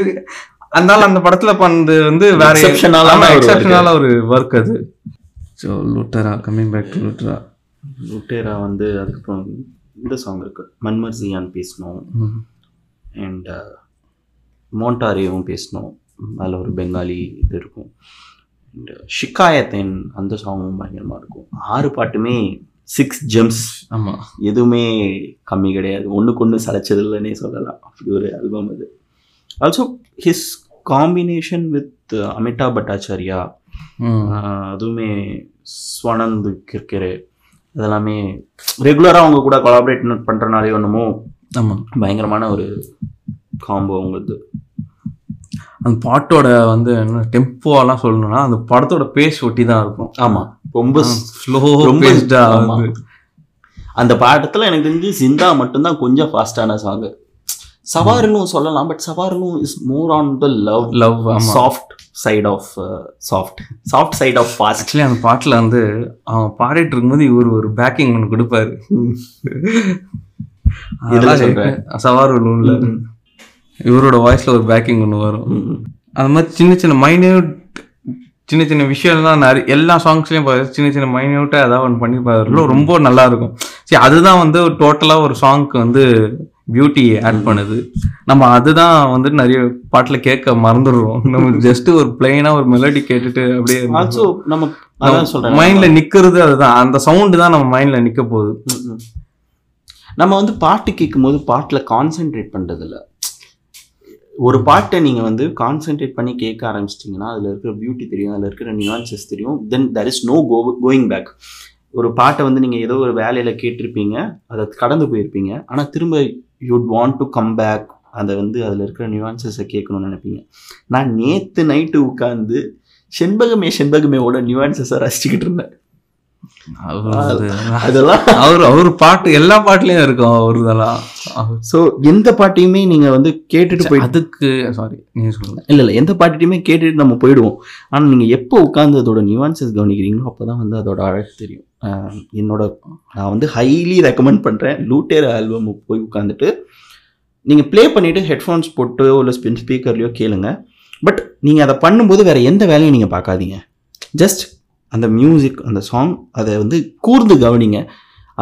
அதனால அந்த படத்துல பண்ணது வந்து வேற எக்ஸப்ஷனால ஒரு ஒர்க் அது. So Lootera coming back to Lootera Lootera வந்து அதுக்கப்புறம் இந்த சாங் இருக்கு. மன்மர்சியான் பேசணும். அண்ட் மோண்டாரேவும் பேசணும். அதில் ஒரு பெங்காலி இது இருக்கும். இந்த ஷிக்காயத்தேன் அந்த சாங்கும் பயங்கரமாக இருக்கும். ஆறு பாட்டுமே சிக்ஸ் ஜெம்ஸ் ஆமா. எதுவுமே கம்மி கிடையாது. ஒன்றுக்கு ஒன்று சளைச்சதில்லைன்னே சொல்லலாம். அப்படி ஒரு ஆல்பம் அது. Also his combination with Amitabh Bhattacharya ம். ஆஹ் அதுவுமே ஸ்வனந்த் கிர்கரே அதெல்லாமே ரெகுலராக அவங்க கூட கொலாபரேட் பண்ணுறனாலே ஒன்றுமோ ஆமா. பயங்கரமான ஒரு காம்போ அவங்களுக்கு. அந்த பாட்டோட வந்து என்ன டெம்போலாம் சொல்லணும்னா அந்த படத்தோட பேஸ் ஒட்டி தான் இருக்கும். ஆமாம் ரொம்ப ஸ்லோ ரொம்ப-. அந்த பாடத்தில் எனக்கு தெரிஞ்சு சிந்தா மட்டும்தான் கொஞ்சம் ஃபாஸ்டான சாங்கு சவாருன்னு சொல்லலாம் but சவாருன்னு is more on the love love soft side of soft soft side of fast actually அந்த பாட்டுல வந்து அவன் பாடிட்டு இருக்கும்போது இவர் ஒரு பேக்கிங் ஒன்று கொடுப்பாரு? சவார் ஒன்றும் இவரோட வாய்ஸ்ல ஒரு பேக்கிங் ஒன்று வரும். அந்த மாதிரி சின்ன சின்ன மைன்யூட் சின்ன சின்ன விஷயம்லாம் நிறைய எல்லா சாங்ஸ்லயும் சின்ன சின்ன மைன்யூட்டா ஏதாவது ஒன்று பண்ணிப்பாரு. ரொம்ப நல்லா இருக்கும். சரி அதுதான் வந்து டோட்டலா ஒரு சாங்க்கு வந்து பியூட்டி ஆட் பண்ணுது. நம்ம அதுதான் வந்து நிறைய பாட்டுல கேட்க மறந்துடுறோம். நம்ம ஜஸ்ட் ஒரு பிளெயினா ஒரு மெலடி கேட்டுட்டு அப்படியே ஆல்சோ நம்ம அதான் சொல்றேன். மைண்ட்ல நிக்கிறது அதுதான். அந்த சவுண்டு தான் நம்ம மைண்ட்ல நிக்க போகுது. நம்ம வந்து பாட்டு கேட்கும்போது பாட்டில் கான்சென்ட்ரேட் பண்ணுறது இல்ல ஒரு பாட்டை நீங்கள் வந்து கான்சென்ட்ரேட் பண்ணி கேட்க ஆரம்பிச்சிட்டிங்கன்னா அதில் இருக்கிற பியூட்டி தெரியும் அதில் இருக்கிற நியூன்சஸ் தெரியும். Then there is no go going back ஒரு பாட்டை வந்து நீங்கள் ஏதோ ஒரு வேலையில் கேட்டிருப்பீங்க அதை கடந்து போயிருப்பீங்க. ஆனால் திரும்ப you'd want to come back அதை வந்து அதில் இருக்கிற நியூவான்சஸை கேட்கணும்னு நினைப்பீங்க. நான் நேற்று நைட்டு உட்காந்து செண்பகமே செண்பகமேவோட நியூவான்சஸை ரசிச்சுக்கிட்டு இருந்தேன். அவரு அதெல்லாம் அவர் அவர் பாட்டு எல்லா பாட்டுலயும் இருக்கும் அவருதெல்லாம் ஸோ எந்த பாட்டையுமே நீங்கள் வந்து கேட்டுட்டு போய் அதுக்கு சாரி நீங்க சொல்லுங்க. இல்லை இல்லை எந்த பாட்டுட்டையுமே கேட்டுட்டு நம்ம போயிடுவோம். ஆனால் நீங்கள் எப்போ உட்காந்து அதோட நியூவான்சஸ் கவனிக்கிறீங்களோ அப்போ தான் வந்து அதோட அழகு தெரியும். என்னோட நான் வந்து ஹைலி ரெக்கமெண்ட் பண்ணுறேன் லூட்டேர் ஆல்பம் போய் உட்காந்துட்டு நீங்கள் ப்ளே பண்ணிவிட்டு ஹெட்ஃபோன்ஸ் போட்டு இல்லை ஸ்பின் ஸ்பீக்கர்லையோ கேளுங்க. பட் நீங்கள் அதை பண்ணும்போது வேறு எந்த வேலையும் நீங்கள் பார்க்காதீங்க. ஜஸ்ட் அந்த மியூசிக் அந்த சாங் அதை வந்து கூர்ந்து கவனிங்க.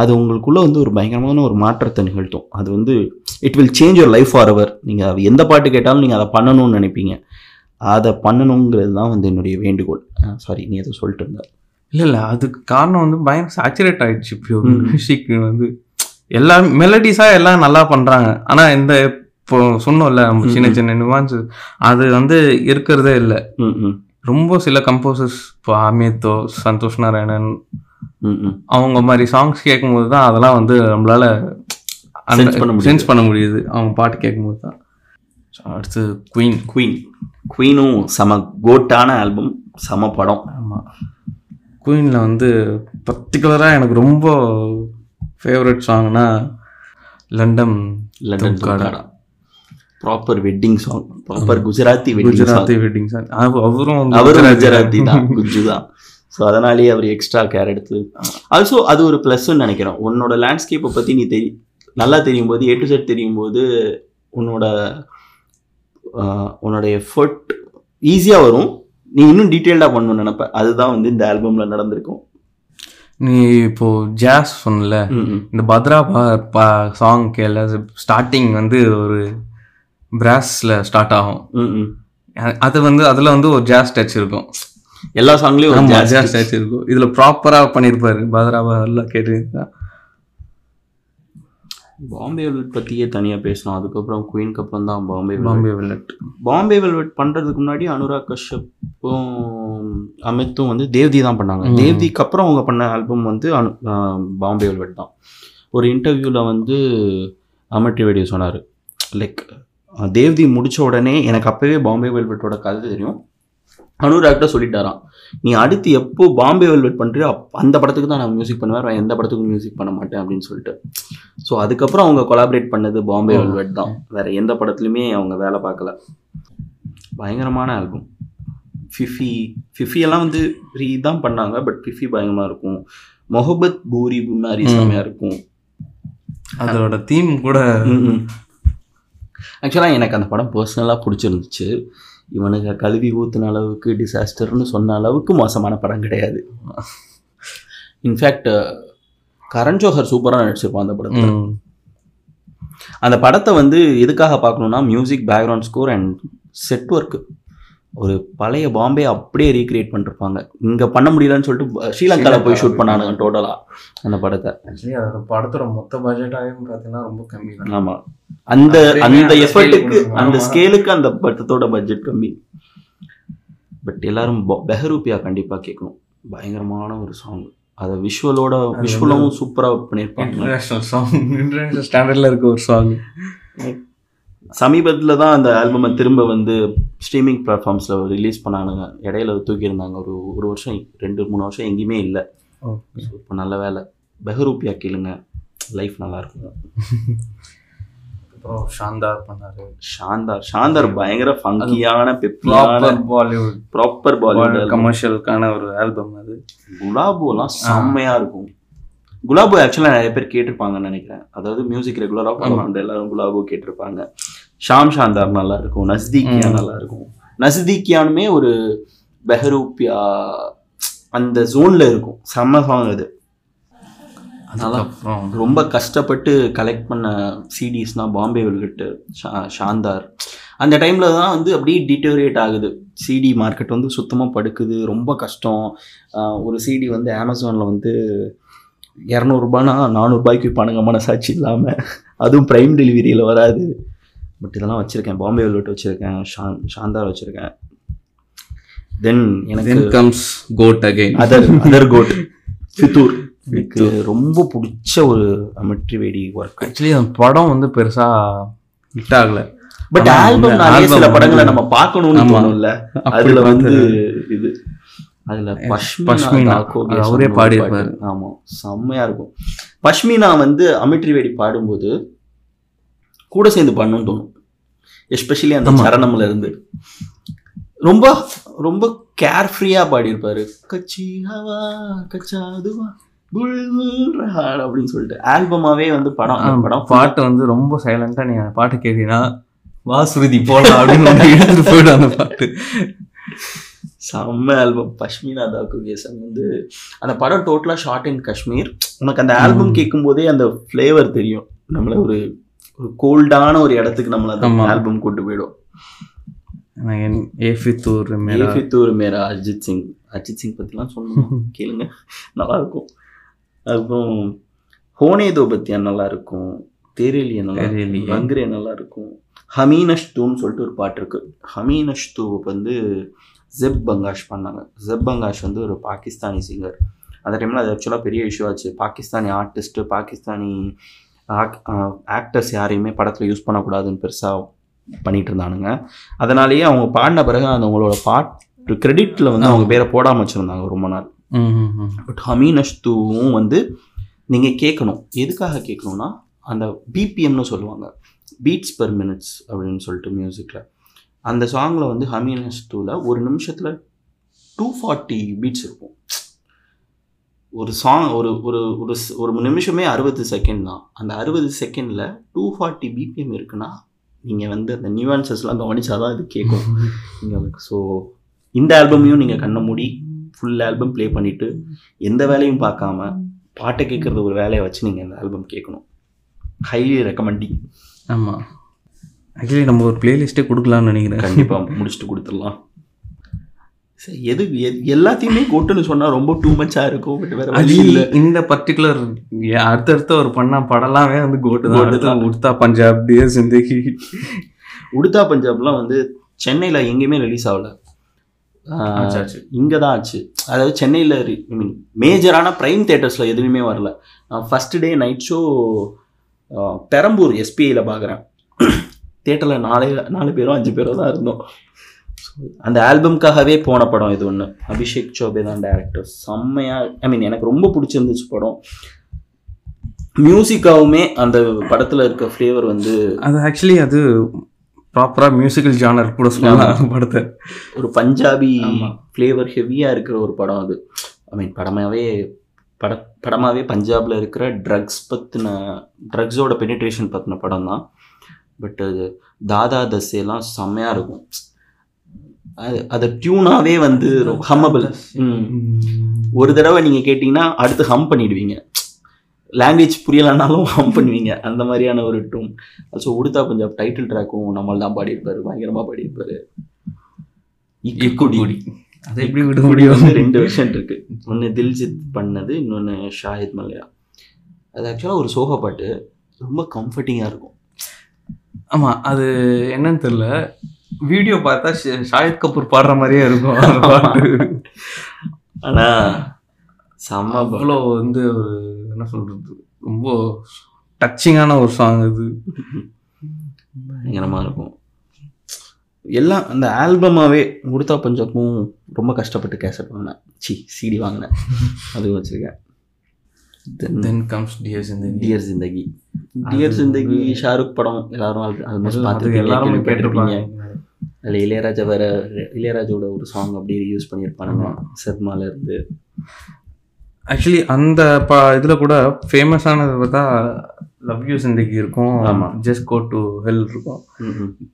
அது உங்களுக்குள்ளே வந்து ஒரு பயங்கரமான ஒரு மாற்றத்தை நிகழ்த்தும். அது வந்து it will change your life forever நீங்கள் எந்த பாட்டு கேட்டாலும் நீங்கள் அதை பண்ணணும்னு நினைப்பீங்க. அதை பண்ணணுங்கிறது தான் வந்து என்னுடைய வேண்டுகோள். சாரி நீ எதுவும் சொல்லிட்டு இருந்தார் இல்ல இல்ல அதுக்கு காரணம் வந்து பயங்கர சேச்சுரேட் ஆயிடுச்சு இப்போ. மியூசிக் வந்து. எல்லா மெலடிஸா எல்லாம் நல்லா பண்றாங்க. ஆனா இந்த இப்போ சொன்னோம்ல சின்ன. சின்ன நிவான்ஸ் அது வந்து இருக்கிறதே இல்லை. ரொம்ப சில கம்போசர்ஸ் இப்போ அமித்தோ சந்தோஷ் நாராயணன் அவங்க மாதிரி சாங்ஸ் கேட்கும்போது தான் அதெல்லாம் வந்து நம்மளால. சென்ஸ் பண்ண முடியுது. அவங்க பாட்டு கேட்கும்போது தான். அடுத்து குயின் குயின் குயினும் செம கோட்டான ஆல்பம் செம படம். ஆமாம் குயினில் வந்து பர்டிகுலராக எனக்கு ரொம்ப favourite சாங்னா London London. Thumakda proper wedding song proper Gujarati Gujarati wedding song அவரும் அவரும் குஜராத்தி தான். குஜு தான். ஸோ அதனாலேயே அவர் எக்ஸ்ட்ரா கேர் எடுத்து. ஆல்சோ அது ஒரு ப்ளஸ்ன்னு நினைக்கிறேன் உன்னோட லேண்ட்ஸ்கேப்பை பற்றி நீ தெரி நல்லா தெரியும் போது ஏ டு செட் தெரியும் போது உன்னோட உன்னோட எஃபர்ட் ஈஸியாக வரும். நீ இன்னும் டீட்டெயில்டாக பண்ணணும்னு நினைப்ப. அதுதான் வந்து இந்த ஆல்பமில் நடந்திருக்கும். நீ இப்போ ஜாஸ் சொன்னல. இந்த பத்ரா பா சாங் கேள. ஸ்டார்டிங் வந்து ஒரு பிராஸ்ல ஸ்டார்ட் ஆகும். அது வந்து அதுல வந்து ஒரு ஜாஸ் டச் இருக்கும். எல்லா சாங்லேயும் ஜாஸ் டச் இருக்கும். இதுல ப்ராப்பரா பண்ணிருப்பாரு பத்ரா எல்லாம் கேட்டு பாம்பே வெல்வெட் பற்றியே தனியாக பேசணும் அதுக்கப்புறம் குயின்க்கு அப்புறம் தான் Bombay velvet. Bombay velvet Bombay velvet பண்ணுறதுக்கு முன்னாடி அனுராக் கஷ்யப்பும் அமித்தும் வந்து தேவ்தி தான் பண்ணாங்க. தேவ்திக்கு அப்புறம் அவங்க பண்ண ஆல்பம் வந்து அனு பாம்பே வெல்வெட் தான். ஒரு இன்டர்வியூவில் வந்து அமித் வேடியோ சொன்னார். லைக் தேவ்தி முடிச்ச உடனே எனக்கு அப்போவே பாம்பே வெல்வெட்டோட கதை தெரியும். அனுராக்ட சொல்லிட்டாராம். நீ அடுத்து எப்போ பாம்பே வெல்வெட் பண்ணுறியோ அந்த படத்துக்கு தான் நான் மியூசிக் பண்ணுவேன் எந்த படத்துக்கும் மியூசிக் பண்ண மாட்டேன் அப்படின்னு சொல்லிட்டு. ஸோ அதுக்கப்புறம் அவங்க கொலாபரேட் பண்ணது பாம்பே. வெல்வெட் தான். வேற எந்த படத்துலையுமே அவங்க வேலை பார்க்கல. பயங்கரமான ஆல்பம் ஃபிஃபி ஃபிஃபி எல்லாம் வந்து ஃப்ரீ தான் பண்ணாங்க பட் ஃபிஃபி பயங்கரமாக இருக்கும். மொஹபத் பூரி ம். செமையாக இருக்கும். அதோட தீம் கூட ஆக்சுவலாக எனக்கு அந்த படம் பர்சனலாக பிடிச்சிருந்துச்சு. இவனுங்க கழுவி ஊத்துன அளவுக்கு டிசாஸ்டர்னு சொன்ன அளவுக்கு மோசமான படம் கிடையாது. இன்ஃபேக்ட் கரண் ஜோஹர் சூப்பராக நடிச்சிருப்பான் அந்த படத்தில். அந்த படத்தை வந்து எதுக்காக பார்க்கணுன்னா music background score and set work ஒரு பழைய பாம்பே அப்படியே ரீக்ரியேட் பண்ணிருப்பாங்க. இங்க பண்ண முடியலன்னு சொல்லிட்டு ஸ்ரீலங்கால போய் ஷூட் பண்ணானுங்க டோட்டலா அந்த படத்தை. ஆக்சுவலி அதோட படத்தோட மொத்த பட்ஜெட்டாகவே பார்த்தீங்கன்னா ரொம்ப கம்மி தான். ஆமா. அந்த அந்த எஃபர்ட்டுக்கு அந்த. ஸ்கேலுக்கு அந்த படத்தோட பட்ஜெட் கம்மி. பட் எல்லாரும் பொ- பெஹரூபியா கண்டிப்பா கேட்கணும் பயங்கரமான ஒரு சாங் அதை விஷுவலோட விஷுவலும் சூப்பரா பண்ணியிருப்பாங்க இன்டர்நேஷனல் சாங் இன்டர்நேஷனல் ஸ்டாண்டர்ட்ல இருக்க ஒரு சாங் சமீபத்துல தான் அந்த ஆல்பமை திரும்ப வந்து ஸ்ட்ரீமிங் பிளாட்ஃபார்ம்ஸ்ல ரிலீஸ் பண்ணானுங்க இடையில தூக்கியிருந்தாங்க. ஒரு ஒரு வருஷம் ரெண்டு மூணு வருஷம் எங்கேயுமே இல்லை. இப்போ நல்ல வேலை. பெஹரூபியா கேளுங்க. லைஃப் நல்லா இருக்கும். அப்புறம் சாந்தார் பண்ணாரு. சாந்தார் சாந்தார் பயங்கர ஃபங்கியான பெப்பியான ப்ராப்பர் பாலிவுட் ப்ராப்பர் பாலிவுட் கமர்ஷியலுக்கான ஒரு ஆல்பம் அது. குலாபோலாம் செம்மையா இருக்கும். குலாபோ ஆக்சுவலாக நிறைய பேர் கேட்டிருப்பாங்கன்னு நினைக்கிறேன். அதாவது மியூசிக் ரெகுலராக ஃபாலோ ஆமா. பண்ணுற எல்லாரும் குலாபோ கேட்டிருப்பாங்க. ஷாம் ஷாந்தார் நல்லா இருக்கும் நஸ்தீக்கியா. நல்லா இருக்கும் நஸ்தீக்கியானுமே ஒரு பெஹரூப்பியா அந்த ஜோன்ல இருக்கும். செம்ம சாங் அது. அதுக்கப்புறம் ரொம்ப கஷ்டப்பட்டு கலெக்ட் பண்ண சிடிஸ்னா பாம்பே வெல்கட்டு ஷாந்தார். அந்த டைமில் தான் வந்து அப்படியே டிட்டோரியேட் ஆகுது. சிடி மார்க்கெட் வந்து சுத்தமாக படுக்குது ரொம்ப கஷ்டம். ஒரு சிடி வந்து அமேசானில் வந்து இரநூறுபானா நானூறுபாய்க்கு விற்பானுங்க மனசாட்சி இல்லாமல் அதுவும் ப்ரைம் டெலிவரியில் வராது. பட் இதெல்லாம் வச்சுருக்கேன். பாம்பே வெல்வெட் வச்சுருக்கேன். ஷான் ஷாந்தார் வச்சுருக்கேன். தென் எனக்கு then comes code again other other code Fitoor எனக்கு ரொம்ப பிடிச்ச ஒரு அமிட்ரி வேடி ஒர்க் ஆக்சுவலி அந்த படம் வந்து பெருசா ஹிட் ஆகல. பட் ஆல்பம் நிறைய சில படங்களை நம்ம பார்க்கணும்னு. தோணும்ல. அதுல வந்து. இது. அதுல பஷ்மினா, அவரே பாடியிருப்பாரு. பாட்டு. ஆமா. செம்மையா இருக்கும். பஷ்மினா வந்து அமிட்ரி வேடி பாடும்போது கூட சேர்ந்து பண்ணணும்னு தோணும். எஸ்பெஷலி அந்த. சரணம்ல இருந்து ரொம்ப ரொம்ப கேர்ஃப்ரீயா பாடியிருப்பாரு. கச்சி ஹவா கச்சாதுவா அப்படின்னு சொல்லிட்டு. ஆல்பமாவே வந்து படம் படம் பாட்டு வந்து ரொம்ப சைலண்டா நீ அந்த பாட்டு கேட்டீங்கன்னா வாசுருதி போலாம் அப்படின்னு எடுத்துட்டு போயிடும் அந்த பாட்டு. செம்ம ஆல்பம் பஷ்மினா தாக்குகேசன் வந்து அந்த படம் டோட்டலாக ஷார்ட் இன் காஷ்மீர். உனக்கு அந்த ஆல்பம். கேட்கும் போதே அந்த ஃப்ளேவர் தெரியும். நம்மள ஒரு ஒரு கோல்டான ஒரு இடத்துக்கு நம்மள. ஆல்பம் கூட்டு போயிடும். ஏஃபித்தூர் மேலா ஏஃபித்தூர் மேரா அஜித் சிங். அஜித் சிங் பற்றிலாம் சொல்லணும்? கேளுங்க. நல்லா இருக்கும் அப்புறம் ஹோனே நல்லா இருக்கும் தேரேலியா நல்லா இருக்கும். தெரியலையே. பங்க்ரே நல்லா இருக்கும் ஹமீனஷ்தூன்னு சொல்லிட்டு ஒரு பாட்டு இருக்கு. ஹமீனஷ்தூ வந்து ஜெப் பங்காஷ் பண்ணாங்க. ஜெப் பங்காஷ் வந்து ஒரு பாகிஸ்தானி சிங்கர் அந்த டைமில் அது ஆக்சுவலாக பெரிய இஷ்யூ ஆச்சு. பாகிஸ்தானி ஆர்டிஸ்ட்டு பாகிஸ்தானி ஆக்டர்ஸ் யாரையுமே படத்தில் யூஸ் பண்ணக்கூடாதுன்னு பெருசாக பண்ணிட்டு இருந்தானுங்க. அதனாலேயே அவங்க பாடின பிறகு அந்த அவங்களோட பாட்டு கிரெடிட்டில் வந்து அவங்க பேரை போடாமல் வச்சுருந்தாங்க ரொம்ப நாள். பட் ஹமீனஷ்துவும் வந்து நீங்கள் கேட்கணும் எதுக்காக கேட்கணும்னா அந்த பிபிஎம்னு சொல்லுவாங்க. பீட்ஸ் பெர் மினிட்ஸ் அப்படின்னு சொல்லிட்டு மியூசிக்கில் அந்த சாங்கில் வந்து ஹமீனஷ்துவில் ஒரு நிமிஷத்தில் டூ ஃபார்ட்டி பீட்ஸ் இருக்கும். ஒரு சாங் ஒரு ஒரு ஒரு ஒரு நிமிஷமே அறுபது செகண்ட் தான். அந்த அறுபது செகண்டில் டூ ஃபார்ட்டி பிபிஎம் இருக்குன்னா நீங்கள் வந்து அந்த நியூஆன்சஸ்லாம் கவனிச்சாதான் இது கேட்கும். நீங்கள் ஸோ இந்த ஆல்பமையும் நீங்கள் கண்ணை மூடி ஃபுல் ஆல்பம் ப்ளே பண்ணிவிட்டு எந்த வேலையும் பார்க்காம பாட்டை கேட்குறது ஒரு வேலையை வச்சு நீங்கள் இந்த ஆல்பம் கேட்கணும். ஹைலி ரெக்கமெண்டிங் ஆமா. ஆக்சுவலி நம்ம ஒரு பிளேலிஸ்ட்டே கொடுக்கலாம்னு நினைக்கிறேன். கண்டிப்பாக முடிச்சுட்டு கொடுத்துடலாம். எது எது- எல்லாத்தையுமே கொட்டுன்னு சொன்னால் ரொம்ப டூ மச்சாக இருக்கும் பட் வேற வழி இல்லை. இந்த பர்டிகுலர் அடுத்தடுத்த ஒரு பண்ண படலாமே வந்து கோட்டு தான். அடுத்து. உடுத்தா பஞ்சாப் டியர் சிந்தகி உடுத்தா பஞ்சாப்லாம் வந்து சென்னையில் எங்கேயுமே ரிலீஸ் ஆகல. இங்கே தான் ஆச்சு. அதாவது சென்னையில் ஐ மீன் மேஜரான ப்ரைம் தேட்டர்ஸில் எதுலையுமே வரல. First day night show Perambur எஸ்பிஐயில் பார்க்குறேன் தேட்டரில் நாலே நாலு பேரோ அஞ்சு பேரோ தான் இருந்தோம். அந்த ஆல்பம்காகவே போன படம் இது ஒன்று அபிஷேக் சோபே தான் டேரக்டர் செம்மையாக ஐ மீன் எனக்கு ரொம்ப பிடிச்சிருந்துச்சு படம். மியூசிக்காவுமே அந்த படத்தில் இருக்க ஃப்ளேவர் வந்து அது ஆக்சுவலி அது ப்ராப்பரா மியூசிக்கல் ஜானர் கூட சொல்லலாம் படத்தை. ஒரு பஞ்சாபி. ஃப்ளேவர் ஹெவியாக இருக்கிற ஒரு படம் அது. ஐ மீன் படமாகவே பட படமாகவே பஞ்சாபில் இருக்கிற ட்ரக்ஸ் பற்றின ட்ரக்ஸோட பெனிட்ரேஷன் பற்றின படம் தான் பட் அது தாதா தசையெல்லாம் செம்மையாக இருக்கும். அது அது டியூனாகவே வந்து ஹம்மபிள் ம். ஒரு தடவை நீங்கள் கேட்டிங்கன்னா அடுத்து ஹம் பண்ணிடுவீங்க. லாங்குவேஜ் புரியலைனாலும் ஹம் பண்ணுவீங்க. அந்த மாதிரியான ஒரு tune so Udta Punjab title ட்ராக்கும் நம்மளால் தான் பாடியிருப்பாரு. பயங்கரமாக பாடியிருப்பாரு. இக்குக்குடி அதை எப்படி விட குடி முடியும் ரெண்டு வெர்ஷன் இருக்கு. ஒன்று தில்ஜித் பண்ணது இன்னொன்று ஷாஹித் மல்லையா. அது ஆக்சுவலாக ஒரு சோக பாட்டு. ரொம்ப கம்ஃபர்டிங்காக இருக்கும். ஆமா அது என்னன்னு தெரியல. வீடியோ பார்த்தா ஷ- ஷாஹித் கபூர் பாடுற மாதிரியே இருக்கும் ஆனால் செம்ம. அவ்வளோ வந்து என்ன சொல்றது ரொம்ப டச்சிங்கான ஒரு சாங் இது. பயங்கரமாக இருக்கும். எல்லாம் அந்த ஆல்பமாகவே கொடுத்தா பஞ்சப்பும் ரொம்ப கஷ்டப்பட்டு கேசட் வாங்கினேன். சி சிடி வாங்கினேன். அது வச்சுருக்கேன். தென் கம்ஸ் டியர்ஸ் இந்த டியர் ஜிந்தகி டியர் ஜிந்தகி ஷாருக் படம் எல்லாரும் ஆல்மோஸ்ட் பார்த்துருப்பீங்க எல்லாருமே கேட்டிருப்பாங்க. அதில் இளையராஜா வேற இளையராஜாவோட ஒரு சாங் அப்படியே யூஸ் பண்ணியிருப்பானுங்க சர்மால இருந்து. ஆக்சுவலி அந்த ப இதில் கூட ஃபேமஸானது பார்த்தா லவ் யூ சிந்தகி இருக்கும். ஆமா. ஜஸ்ட் கோ டு ஹெல் இருக்கும்.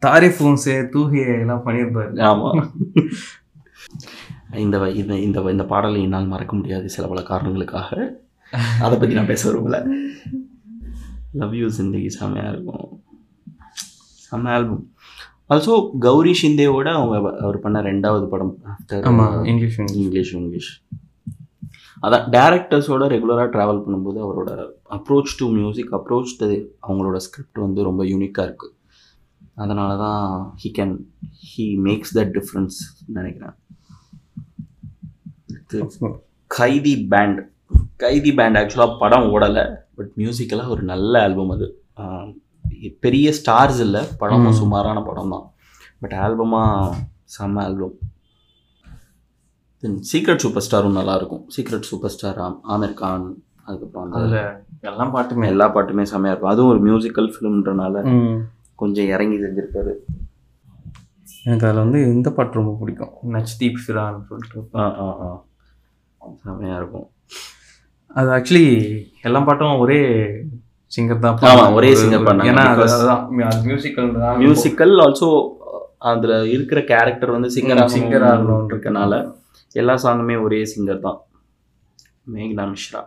தாரிஃபும் சே தூஹியே எல்லாம் பண்ணியிருப்பாரு. ஆமா. இந்த இந்த இந்த இந்த பாடலை என்னால் மறக்க முடியாது சில பல காரணங்களுக்காக அதை பற்றி நான் பேச விரும்பல. லவ் யூ சிந்தகி செம்மையாக இருக்கும். செம்ம ஆல்பம் ஆல்சோ கௌரி ஷிந்தேவோட அவங்க அவர் பண்ண ரெண்டாவது படம் ஆஃப்டர் இங்கிலீஷ் இங்கிலீஷ் இங்கிலீஷ் அதான் டேரக்டர்ஸோட ரெகுலராக ட்ராவல் பண்ணும்போது அவரோட approach to music approach to அவங்களோட ஸ்கிரிப்ட் வந்து ரொம்ப யூனிக்காக இருக்குது அதனால தான் he can he makes that difference நினைக்கிறேன் கைதி பேண்ட் கைதி பேண்ட் ஆக்சுவலாக படம் ஓடலை பட் மியூசிக்கெல்லாம் ஒரு நல்ல ஆல்பம் அது. பெரிய ஸ்டார்ஸ் இல்லை. படமும். சுமாரான படம் தான் பட் ஆல்பமாக செம்ம ஆல்பம் தென் சீக்ரெட் சூப்பர் ஸ்டாரும் நல்லாயிருக்கும் secret super star Aamir Khan அதுக்கப்புறம் அதுல எல்லாம் பாட்டுமே. எல்லா பாட்டுமே செம்மையாக இருக்கும். அதுவும் ஒரு மியூசிக்கல் ஃபிலிம்ன்றனால. கொஞ்சம் இறங்கி செஞ்சிருப்பாரு. எனக்கு அதில் வந்து இந்த பாட்டு ரொம்ப பிடிக்கும். நச்தீப் ஃபிரான்னு சொல்லிட்டு ஆ ஆ ஆ. செம்மையாக இருக்கும். அது ஆக்சுவலி எல்லா பாட்டும் ஒரே சிங்கர் தான் ஆமா, ஒரே singer பண்ணாங்க. ஏன்னா அதுதான். மியூசிக்கல் தான். மியூசிக்கல் ஆல்சோ அதில் இருக்கிற கேரக்டர் வந்து சிங்கர் singer ஆகணும்னு இருக்கனால எல்லா சாங்குமே ஒரே சிங்கர் தான். மேக்னா மிஸ்ரா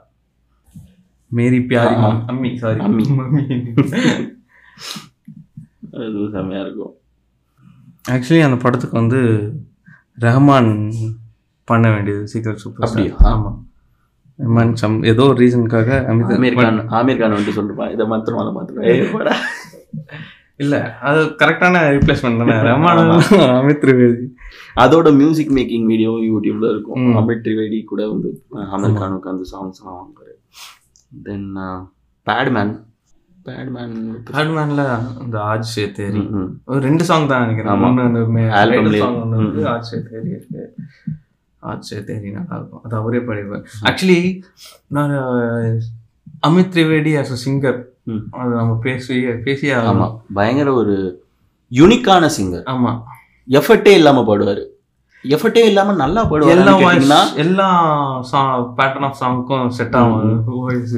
மேரி பியாரி அம்மி சாரி அம்மி. அது செம்மையாக இருக்கும். ஆக்சுவலி அந்த படத்துக்கு வந்து ரஹ்மான் பண்ண வேண்டியது சீக்கிரம் சூப்பர் அப்படியா? ஆமா. சம் ஏதோ ஒரு ரீசனுக்காக ஆமீர் கான் ஆமீர் கான் வந்துட்டு சொல்லிருப்பான் இதை மாத்திரம் அதை மாத்திரம். இல்ல அது கரெக்டான ரீப்ளேஸ்மெண்ட் தானே. ரஹ்மான் அமித் திரிவேதி. அதோட மியூசிக் மேக்கிங் வீடியோ யூடியூப்ல இருக்கும். அமித் திரிவேடி கூட வந்து ஆமீர் கானுக்கு அந்த சாங்ஸ் எல்லாம் வாங்குவாரு. தென் பேட்மேன் பேட்மேன் ஹார்ட்மேன்ல அந்த ஆஜ் சே தேரி ஒரு ரெண்டு சாங் தான் நினைக்கிறேன். ஆமா. ஒன்று அந்த Album ஆல்பம் லயே. சாங் ஒன்று வந்து ம். ஆஜ் சே தேரி இருக்கு. ஆஜ் சே தேரி நல்லா இருக்கும் அது அவரே பாடிருப்பார் ஆக்சுவலி நான் Amit Trivedi as a singer. அது நம்ம பேசி பேசியே ஆமா ஆகணும் பயங்கர ஒரு யூனிக்கான சிங்கர் ஆமா எஃபர்ட்டே இல்லாம பாடுவாரு எஃபர்ட்டே இல்லாம நல்லா பாடுவாரு எல்லா voice- எல்லா பேட்டர்ன் ஆஃப் சாங்க்கும் செட் ஆகும் வாய்ஸ்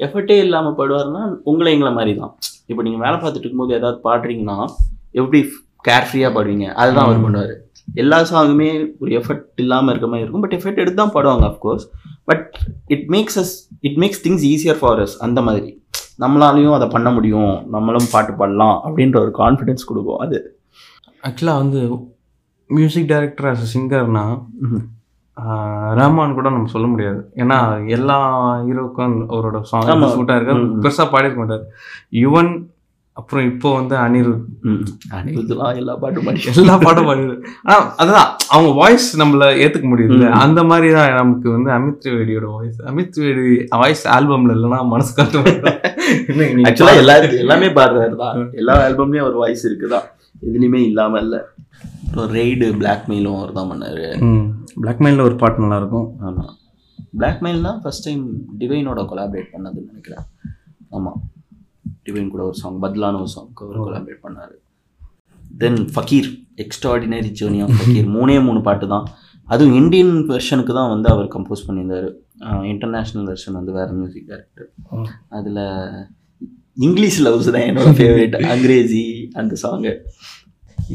எஃபர்ட்டே இல்லாம பாடுவாருன்னா உங்களை எங்களை மாதிரி தான் இப்போ நீங்க வேலை பார்த்துட்டு இருக்கும்போது ஏதாவது பாடுறீங்கன்னா எப்படி கேர்ஃப்ரீயா பாடுவீங்க? அதுதான் அவர் பண்ணுவாரு. எல்லா சாங்குமே ஒரு எஃபர்ட் இல்லாம இருக்க மாதிரி இருக்கும். பட் எஃபர்ட் எடுத்து தான் பாடுவாங்க of course but it makes us it makes things easier for us அந்த மாதிரி. நம்மளாலையும் அதை பண்ண முடியும். நம்மளும் பாட்டு பாடலாம் அப்படின்ற ஒரு கான்ஃபிடென்ஸ் கொடுக்கும் அது. ஆக்சுவலாக வந்து மியூசிக் டைரக்டர் a சிங்கர்னா ரஹ்மான் கூட நம்ம சொல்ல முடியாது. ஏன்னா எல்லா ஹீரோக்கும் அவரோட சாங். சூட்டாக இருக்கு. பெருசாக பாடிருக்க மாட்டார். யுவன் அப்புறம் இப்போ வந்து அனிருத். அனிருத்லாம் எல்லா பாட்டும் பாடி எல்லா பாட்டும் பாடிது ஆனா அதுதான். அவங்க வாய்ஸ் நம்மள ஏத்துக்க முடியுதுல்ல. ம். அந்த மாதிரி தான் நமக்கு வந்து அமித் திரிவேடியோட வாய்ஸ் அமித் திரிவேடி வாய்ஸ் ஆல்பம்ல இல்லைன்னா மனசு காட்டு ஆக்சுவலாக எல்லா எல்லாமே பாடுறாரு தான். எல்லா ஆல்பம்லேயும் ஒரு வாய்ஸ் இருக்குதான் எதுலேயுமே இல்லாமல் இல்லை. அப்புறம் ரெய்டு பிளாக்மெயிலும் அவர் தான் பண்ணாரு. பிளாக்மெயிலில் ஒரு பாட்டு நல்லா இருக்கும் ஆமாம் பிளாக்மெயில் தான் ஃபர்ஸ்ட் டைம் டிவைனோட கொலாபரேட் பண்ணதுன்னு நினைக்கிறேன். ஆமாம் டிவைன் கூட ஒரு சாங் பத்லான ஒரு சாங் அவர் கொலாபரேட் பண்ணார். Then Fakir extraordinary journey of Fakir மூணே மூணு பாட்டு தான். அதுவும் இந்தியன் வெர்ஷனுக்கு தான் வந்து அவர் கம்போஸ் பண்ணியிருந்தார். இன்டர்நேஷ்னல் வெர்ஷன் வந்து வேறு மியூசிக் டைரக்டர். அதில் இங்கிலீஷ் லவ்ஸ் தான் என்னோட ஃபேவரட் அங்கிரேஜி அந்த சாங்கு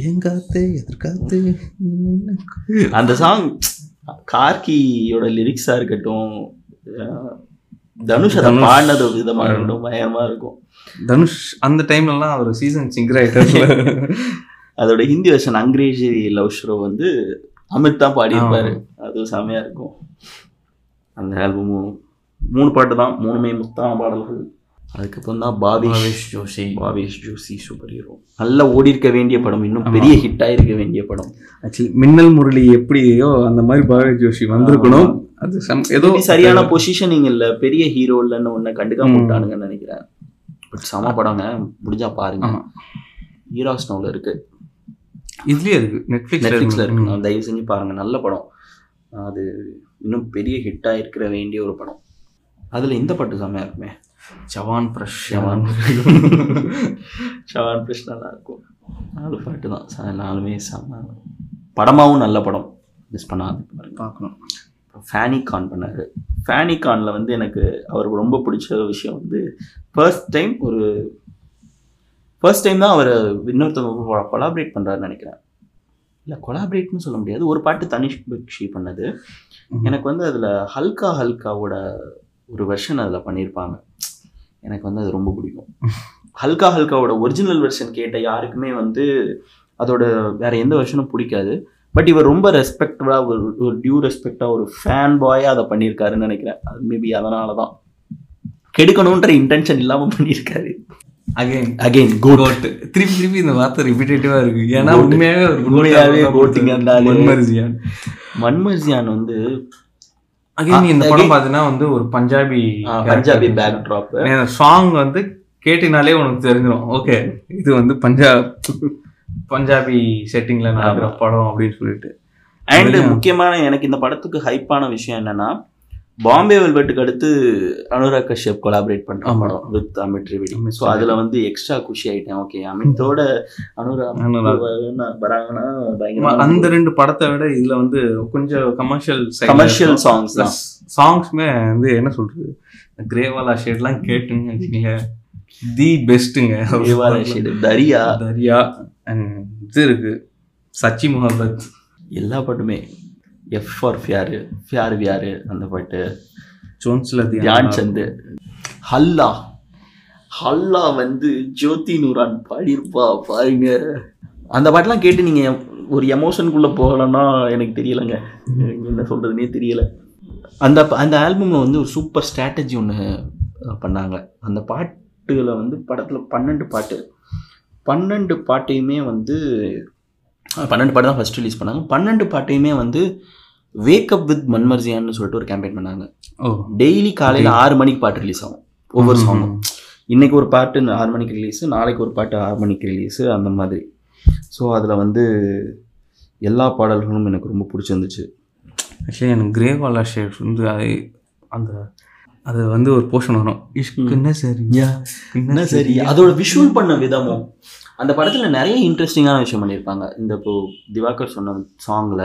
எங்காத்து எதிர்காத்து அந்த சாங் கார்கியோட லிரிக்ஸாக இருக்கட்டும் தனுஷ் அதை. பாடினது விதமாக இருக்கட்டும் பயங்கரமாக இருக்கும். தனுஷ் அந்த டைம்லலாம் அவர் சீசன் சிங்கர் ஆயிட்டார் அதோட Hindi version Angrezi love show வந்து அமித் தான் பாடியிருப்பாரு. அதுவும் செமையா இருக்கும். அந்த ஆல்பமும் மூணு பாட்டு தான் மூணுமே முத்தான பாடல்கள். அதுக்கப்புறம் தான் பாபிஷ் பாவேஷ் ஜோஷி. பாவேஷ் ஜோசி சூப்பர் ஹீரோ நல்லா ஓடி இருக்க வேண்டிய படம் இன்னும் பெரிய ஹிட் ஆயிருக்க வேண்டிய படம். ஆக்சுவலி மின்னல் முரளி எப்படியோ அந்த மாதிரி பாவேஷ் ஜோஷி வந்திருக்கணும். அது சம் ஏதோ சரியான பொசிஷனிங் இல்ல பெரிய ஹீரோ இல்லைன்னு ஒன்ன கண்டுக்காம விட்டானுங்கன்னு நினைக்கிறேன். பட் செம படங்க முடிஞ்சா பாருங்க. ஆமா. ஹீரோ ஸ்னோவில் இருக்கு. இதுலயே இருக்கு. நெட்ஃபிளிக்ஸ்ல நெட்ஃபிளிக்ஸ்ல இருக்கு. தயவு செஞ்சு பாருங்க. நல்ல படம். அது இன்னும் பெரிய ஹிட்டா இருக்கிற வேண்டிய ஒரு படம். அதுல இந்த பாட்டு செமையா இருக்குமே. ஜவான் பிரஷ். ஜவான். ஷவான் பிரஷ் நல்லா இருக்கும் நாலு பாட்டு தான். நாலுமே செம்ம படமாவும் நல்ல படம். மிஸ் பண்ணாது பார்க்கணும் ஃபேனி கான் பண்ணாரு. ஃபேனி கான்ல வந்து எனக்கு அவருக்கு ரொம்ப பிடிச்ச விஷயம் வந்து ஃபர்ஸ்ட் டைம் ஒரு ஃபர்ஸ்ட் டைம் தான் அவர் இன்னொருத்தவங்க கொலாபரேட் பண்ணுறாருன்னு நினைக்கிறேன். இல்லை கொலாபரேட்னு சொல்ல முடியாது. ஒரு பாட்டு தனிஷ் பக்ஷி பண்ணது. எனக்கு வந்து அதில் ஹல்கா ஹல்காவோட ஒரு வெர்ஷன் அதில் பண்ணியிருப்பாங்க எனக்கு வந்து அது ரொம்ப பிடிக்கும். ஹல்கா ஹல்காவோட ஒரிஜினல் வெர்ஷன் கேட்ட யாருக்குமே வந்து அதோட வேற எந்த வெர்ஷனும் பிடிக்காது. பட் இவர் ரொம்ப ரெஸ்பெக்டடாக ஒரு ஒரு டியூ ரெஸ்பெக்டாக ஒரு ஃபேன் பாயாக அதை பண்ணியிருக்காருன்னு நினைக்கிறேன். அது மேபி அதனால தான் கெடுக்கணுன்ற இன்டென்ஷன் இல்லாமல் பண்ணியிருக்காரு. அகைன் அகைன் குட் திருப்பி திருப்பி இந்த வார்த்தை ரிப்பீட்டேட்டிவா இருக்கு. ஏன்னா goating அந்த ஆளு. மன்மர்ஜியான். மன்மர்சியான் வந்து அகைன் இந்த படம் பார்த்தீங்கன்னா வந்து ஒரு Punjabi Punjabi backdrop song வந்து கேட்டினாலே உனக்கு தெரிஞ்சிடும் ஓகே இது வந்து பஞ்சாப் பஞ்சாபி செட்டிங்ல நடக்கிற படம் அப்படின்னு சொல்லிட்டு. அண்ட். முக்கியமான எனக்கு இந்த படத்துக்கு ஹைப்பான விஷயம் என்னன்னா பாம்பே வெல்வெட்டுக்கு அடுத்து அனுராக் கஷ்யப் கொலாபரேட் பண்ற ஆமா. படம் வித் அமித் அமித் ஸோ அதுல வந்து எக்ஸ்ட்ரா குஷி ஆயிட்டேன். ஓகே அமித்தோட அனுராக். வராங்கன்னா அந்த ரெண்டு படத்தை விட இதுல வந்து கொஞ்சம் கமர்ஷியல் கமர்ஷியல் சாங்ஸ் தான். சாங்ஸ்மே வந்து என்ன சொல்றது? கிரேவாலா ஷேட்லாம் கேட்டுங்க வச்சுக்கீங்க தி பெஸ்ட்டுங்க தேவாலய ஷேடு தரியா தரியா இது இருக்கு. சச்சி முகபத் எல்லா பாட்டுமே. எஃப் ஃபார் ஃபியாரு ஃபியார் வியாரு அந்த பாட்டு. ஜோன்ஸ்ல தியான் சந்து ஹல்லா. ஹல்லா வந்து ஜோதி நூரான் பாடியிருப்பா பாருங்க. அந்த பாட்டெல்லாம் கேட்டு நீங்க ஒரு எமோஷனுக்குள்ள போகலன்னா எனக்கு தெரியலங்க. என்ன சொல்றதுனே தெரியல. அந்த அந்த ஆல்பம்ல வந்து ஒரு சூப்பர் ஸ்ட்ராட்டஜி ஒன்று பண்ணாங்க. அந்த பாட்டுகளை வந்து படத்துல பன்னெண்டு பாட்டு. பன்னெண்டு பாட்டையுமே வந்து பன்னெண்டு பாட்டு தான் ஃபர்ஸ்ட் ரிலீஸ் பண்ணாங்க. பன்னெண்டு பாட்டையுமே வந்து வேக்கப் வித் மன்மர்ஜியான்னு சொல்லிட்டு ஒரு கேம்பெயின் பண்ணாங்க. ஓ. டெய்லி காலையில் ஆறு மணிக்கு பாட்டு ரிலீஸ் ஆகும். ஒவ்வொரு சாங்கும் இன்னைக்கு ஒரு பாட்டு ஆறு மணிக்கு ரிலீஸு நாளைக்கு ஒரு பாட்டு ஆறு மணிக்கு ரிலீஸு அந்த மாதிரி. ஸோ அதில் வந்து எல்லா பாடல்களும் எனக்கு ரொம்ப பிடிச்சிருந்துச்சு. ஆக்சுவலி எனக்கு கிரேவாலா ஷேட் வந்து அது அந்த அது வந்து ஒரு போர்ஷன் வரும். இஷ்குன்னு சரி என்ன சரி? அதோட விஷுவல் பண்ண விதமும். அந்த படத்தில் நிறைய இன்ட்ரெஸ்டிங்கான விஷயம் பண்ணியிருப்பாங்க இந்த இப்போ திவாகர் சொன்ன சாங்கில்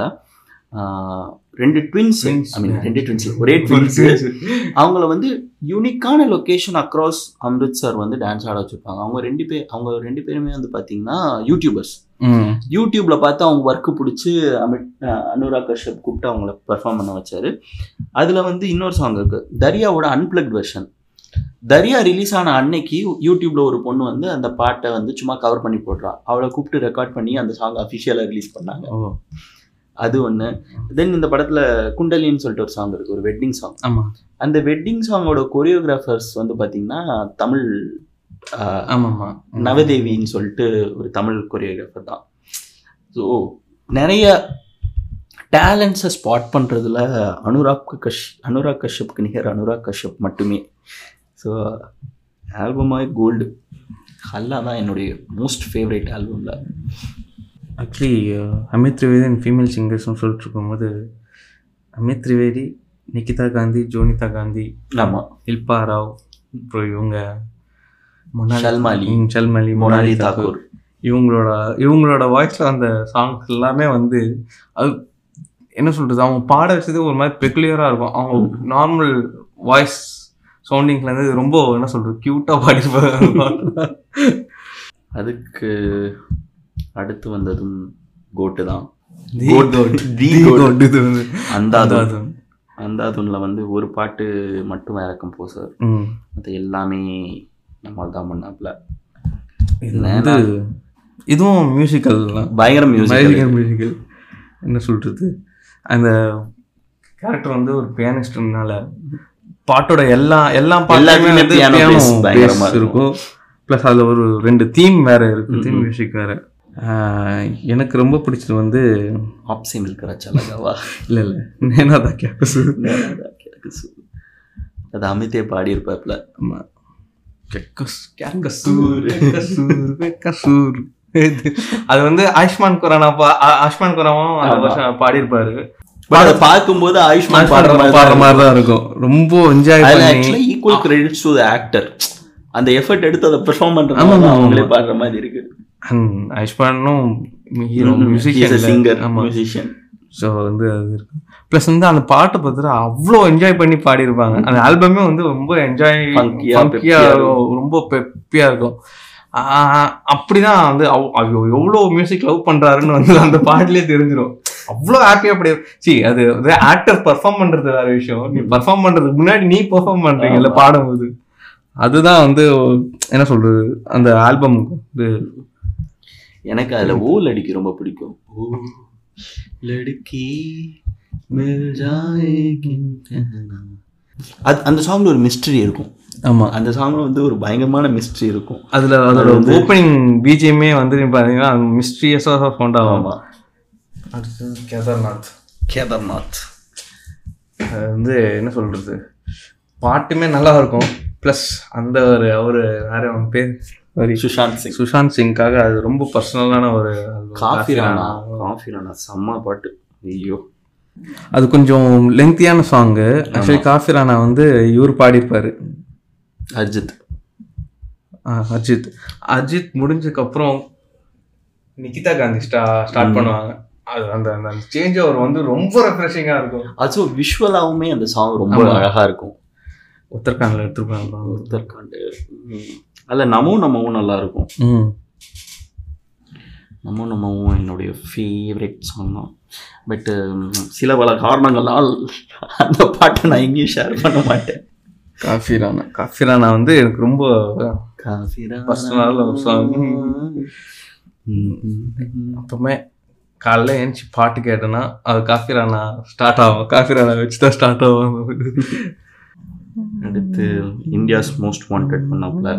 ரெண்டு ட்வின்ஸ். ஐ மீன் ரெண்டு ட்வின்ஸ் ஒரே ட்வின்ஸ் அவங்கள வந்து யூனிக்கான லொக்கேஷன் அக்ராஸ் அம்ரித்சர் வந்து டான்ஸ் ஆட வச்சிருப்பாங்க. அவங்க ரெண்டு பேர் அவங்க ரெண்டு பேருமே வந்து பார்த்தீங்கன்னா யூடியூபர்ஸ் யூடியூப்ல பார்த்து அவங்க ஒர்க்கு பிடிச்சி அமித் அனுராக் கஷ்யப் கூப்பிட்டு அவங்கள பெர்ஃபார்ம் பண்ண வச்சாரு. அதுல வந்து இன்னொரு சாங் இருக்கு. தரியாவோட அன்பிளக்ட் வெர்ஷன் தரியா ரிலீஸ் ஆன அன்னைக்கு யூடியூப்ல ஒரு பொண்ணு வந்து அந்த பாட்டை வந்து சும்மா கவர் பண்ணி போடுறா. அவளை கூப்பிட்டு ரெக்கார்ட் பண்ணி அந்த சாங் அஃபிஷியலாக ரிலீஸ் பண்ணாங்க. அது ஒன்று தென் இந்த படத்துல குண்டலின்னு சொல்லிட்டு ஒரு சாங் இருக்கு ஒரு வெட்டிங் சாங் ஆமா. அந்த வெட்டிங் சாங்கோட கொரியோகிராஃபர்ஸ் வந்து பார்த்தீங்கன்னா தமிழ் ஆமாம்மா. நவதேவின்னு சொல்லிட்டு ஒரு தமிழ் கொரியோகிராஃபர் தான். ஸோ நிறைய டேலண்ட்ஸை ஸ்பாட் பண்ணுறதுல அனுராக் கஷ் அனுராக் கஷ்யப்க்கு நிகர் அனுராக் கஷ்யப் மட்டுமே. ஸோ ஆல்பமாய் கோல்டு ஹல்லா தான் என்னுடைய most favourite ஆல்பமில் actually Amit Trivedi and female சிங்கர்ஸ்னு சொல்லிட்டு இருக்கும்போது அமித் திரிவேதி நிகிதா காந்தி ஜோனிதா காந்தி ஆமாம் இல்பா ராவ் அப்புறம் இவங்க மொனாலி- ஷல்மாலி மொனாலி தாக்கூர் இவங்களோட இவங்களோட வாய்ஸில் அந்த சாங்ஸ் எல்லாமே வந்து அது என்ன சொல்கிறது அவங்க பாட வச்சது ஒரு மாதிரி பெக்குலியராக இருக்கும். அவங்க நார்மல் வாய்ஸ் சவுண்டிங்லேருந்து ரொம்ப என்ன சொல்கிறது க்யூட்டாக பாடிருப்பாங்க அதுக்கு அடுத்து வந்ததும் கோட்டு தான். அந்தாதும். அந்தாதுன்ல வந்து ஒரு பாட்டு மட்டும் வேற கம்போசர் ம். மற்ற எல்லாமே நம்மால் தான் வந்து இதுவும் மியூசிக்கல் பயங்கர மியூசிக் மியூசிக்கல் மியூசிக்கல் என்ன சொல்றது? அந்த கேரக்டர் வந்து ஒரு பியானிஸ்ட்னால பாட்டோட எல்லா எல்லா பாட்டுமே இருக்கும். ப்ளஸ் அதில் ஒரு ரெண்டு தீம் வேற இருக்கு தீம் மியூசிக் வேற. எனக்கு ரொம்ப பிடிச்சது வந்து ஆப்ஷன் இருக்கிற சலகவா இல்லை இல்லை. நேனா தான் கேப்பஸ் அது அமித்தே பாடி இருப்பாப்ல ஆமா கெக்கஸ் கேக்கசூர் கெக்கசூர் கெக்கசூர் அது வந்து ஆயுஷ்மான் குரானா பா ஆயுஷ்மான் குரானும் அந்த வருஷம் பாடியிருப்பாரு. பட் அதை பார்க்கும்போது ஆயுஷ்மான் பாடுற மாதிரி பாடுற மாதிரி தான் இருக்கும். ரொம்ப என்ஜாய் பண்ணி. Equal credits to the actor அந்த எஃபர்ட் எடுத்து அதை பெர்ஃபார்ம் ஆமா, அவங்களே பாடுற மாதிரி இருக்கு. ஆயுஷ்மானும் ஹீரோ சிங்கர் மியூசிக் ஆமா. மியூசிஷியன் ஸோ வந்து அது இருக்கும் ப்ளஸ் வந்து அந்த பாட்டை பார்த்துட்டு அவ்வளோ என்ஜாய் பண்ணி பாடியிருப்பாங்க. அந்த ஆல்பமே வந்து ரொம்ப என்ஜாய் இருக்கும். ரொம்ப பெப்பியா இருக்கும். அப்படிதான் வந்து எவ்வளோ மியூசிக் லவ் பண்றாருன்னு வந்து அந்த பாட்டிலே தெரிஞ்சிடும் அவ்வளோ ஹாப்பியா அப்படி சி அது ஆக்டர் பர்ஃபார்ம் பண்றது வேற விஷயம். நீ பர்ஃபார்ம் பண்றதுக்கு முன்னாடி நீ பெர்ஃபார்ம் பண்றீங்கல்ல பாடும்போது. அதுதான் வந்து என்ன சொல்றது அந்த ஆல்பம் வந்து எனக்கு அதுல ஓ லடிக்கு ரொம்ப பிடிக்கும். ஓ லடுக்கி. அது அந்த சாங்ல ஒரு மிஸ்ட்ரி இருக்கும். ஆமா. அந்த சாங்ல வந்து ஒரு பயங்கரமான மிஸ்ட்ரி இருக்கும். அதுல அதோட ஓப்பனிங் பிஜிஎம்மே வந்து நீ பாத்தீங்கன்னா மிஸ்ட்ரியஸா சவுண்ட் ஆகும் ஆமா அடுத்து கேதார்நாத். கேதார்நாத். அது வந்து என்ன சொல்றது? பாட்டுமே நல்லா இருக்கும் ப்ளஸ் அந்த ஒரு அவரு வேற அவன் பேர் சுஷாந்த் சிங். சுஷாந்த் சிங்காக அது ரொம்ப பர்சனலான ஒரு. காஃபி ராணா. காஃபி செம்ம பாட்டு. ஐயோ. அது கொஞ்சம் லெங்க்தியான சாங்கு ஆக்சுவலி காஃபி ராணா வந்து இவர் பாடியிருப்பாரு. அஜித். அஜித். அஜித் முடிஞ்சதுக்கு அப்புறம் நிகிதா காந்தி ஸ்டா ஸ்டார்ட் பண்ணுவாங்க. அது அந்த அந்த சேஞ்ச் ஓவர் வந்து ரொம்ப ரெஃப்ரெஷிங்காக இருக்கும். அதுவும் விஷுவலாவுமே அந்த சாங் ரொம்ப ஆமா. அழகா இருக்கும். உத்தரகாண்டில் எடுத்துருப்பாங்க. உத்தரகாண்ட். அதுல நமோ நமவும் நல்லா இருக்கும். நமோ நமவும் என்னுடைய ஃபேவரட் சாங் தான். பட் சில பல காரணங்களால் அந்த பாட்டை நான் எங்கேயும் ஷேர் பண்ண மாட்டேன். காஃபி ராணா காஃபி ராணா வந்து எனக்கு ரொம்ப Personal love song. காலைல ஏஞ்சி பாட்டு கேட்டேன்னா அது காஃபி ராணா ஸ்டார்ட் ஆகும். காஃபி ராணா வச்சு தான் ஸ்டார்ட் ஆகும். அடுத்து இந்தியாஸ் மோஸ்ட் வாண்டட் பண்ணாப்புல.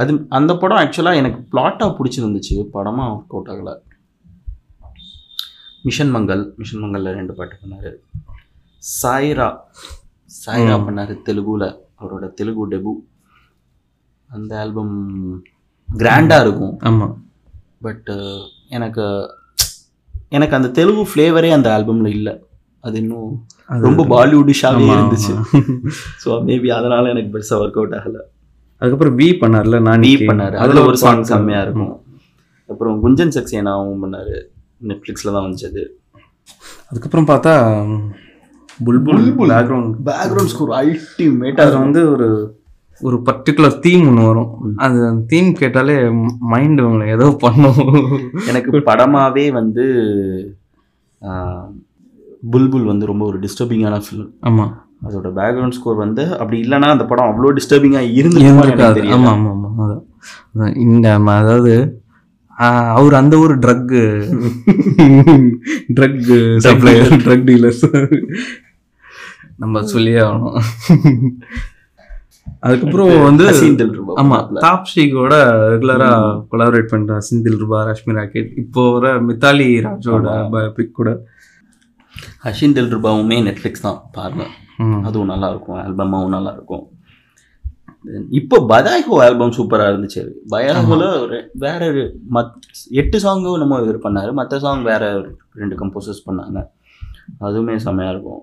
அது அந்த படம் ஆக்சுவலாக எனக்கு பிளாட்டாக பிடிச்சிருந்துச்சு. படமாக அவுட் ஆகலை. மிஷன் மங்கல் மிஷன் மங்கல்ல ரெண்டு பாட்டு பண்ணாரு. சாய்ரா சாய்ரா பண்ணாரு தெலுங்குல. அவரோட தெலுங்கு டெபு அந்த ஆல்பம் கிராண்டாக இருக்கும். ஆமாம் பட் எனக்கு எனக்கு அந்த தெலுங்கு ஃப்ளேவரே அந்த ஆல்பம்ல இல்லை. அது இன்னும் ரொம்ப பாலிவுட்டிஷாகவே இருந்துச்சு. ஸோ மேபி அதனால எனக்கு பெருசாக ஒர்க் அவுட் ஆகலை. அதுக்கப்புறம் பி பண்ணார்ல நான் பி பண்ணாரு. அதுல ஒரு சாங் செம்மையா இருக்கும். அப்புறம் குஞ்சன் சக்சேனாவும் பண்ணாரு. நெட்ஃப்ளிக்ஸ்ல தான் வந்துச்சு அதுக்கப்புறம் பார்த்தா புல்புல் பேக்ரவுண்ட் பேக்ரவுண்ட் ஸ்கோர் அல்டிமேட்டா அதில் வந்து ஒரு ஒரு பர்டிகுலர் தீம் ஒன்று வரும். அது அந்த தீம் கேட்டாலே மைண்ட் உங்களை ஏதோ பண்ணும். எனக்கு படமாவே வந்து புல்புல் வந்து ரொம்ப ஒரு டிஸ்டர்பிங்கான ஃபிலிம் ஆமாம் அதோட பேக்ரவுண்ட் ஸ்கோர் வந்து அப்படி இல்லைன்னா அந்த படம் அவ்வளோ டிஸ்டர்பிங்கா இருந்து ஆமாம் ஆமாம் ஆமாம் அதான். இந்த அதாவது அவர் அந்த ஒரு drug drug supplier drug dealers நம்ம சொல்லியே ஆகணும். அதுக்கப்புறம் வந்து ஆமா தாப்ஸி கூட ரெகுலரா கொலாபரேட் பண்ற சிந்தில் ரூபா ரஷ்மி ராக்கெட். இப்போ வர மித்தாலி ராஜோட பிக் கூட. ஹஷின் தில் ரூபாவுமே நெட்ஃப்ளிக்ஸ் தான் பாருங்க. அதுவும் நல்லா இருக்கும் ஆல்பமாவும் நல்லா இருக்கும் இப்போ பதாய்கோ ஆல்பம் சூப்பரா இருந்துச்சு. பயாகோல ஒரு வேற ஒரு மத் எட்டு சாங்கும் நம்ம இது பண்ணாரு. மற்ற சாங் வேற ரெண்டு கம்போசர்ஸ் பண்ணாங்க. அதுவுமே செமையா இருக்கும்.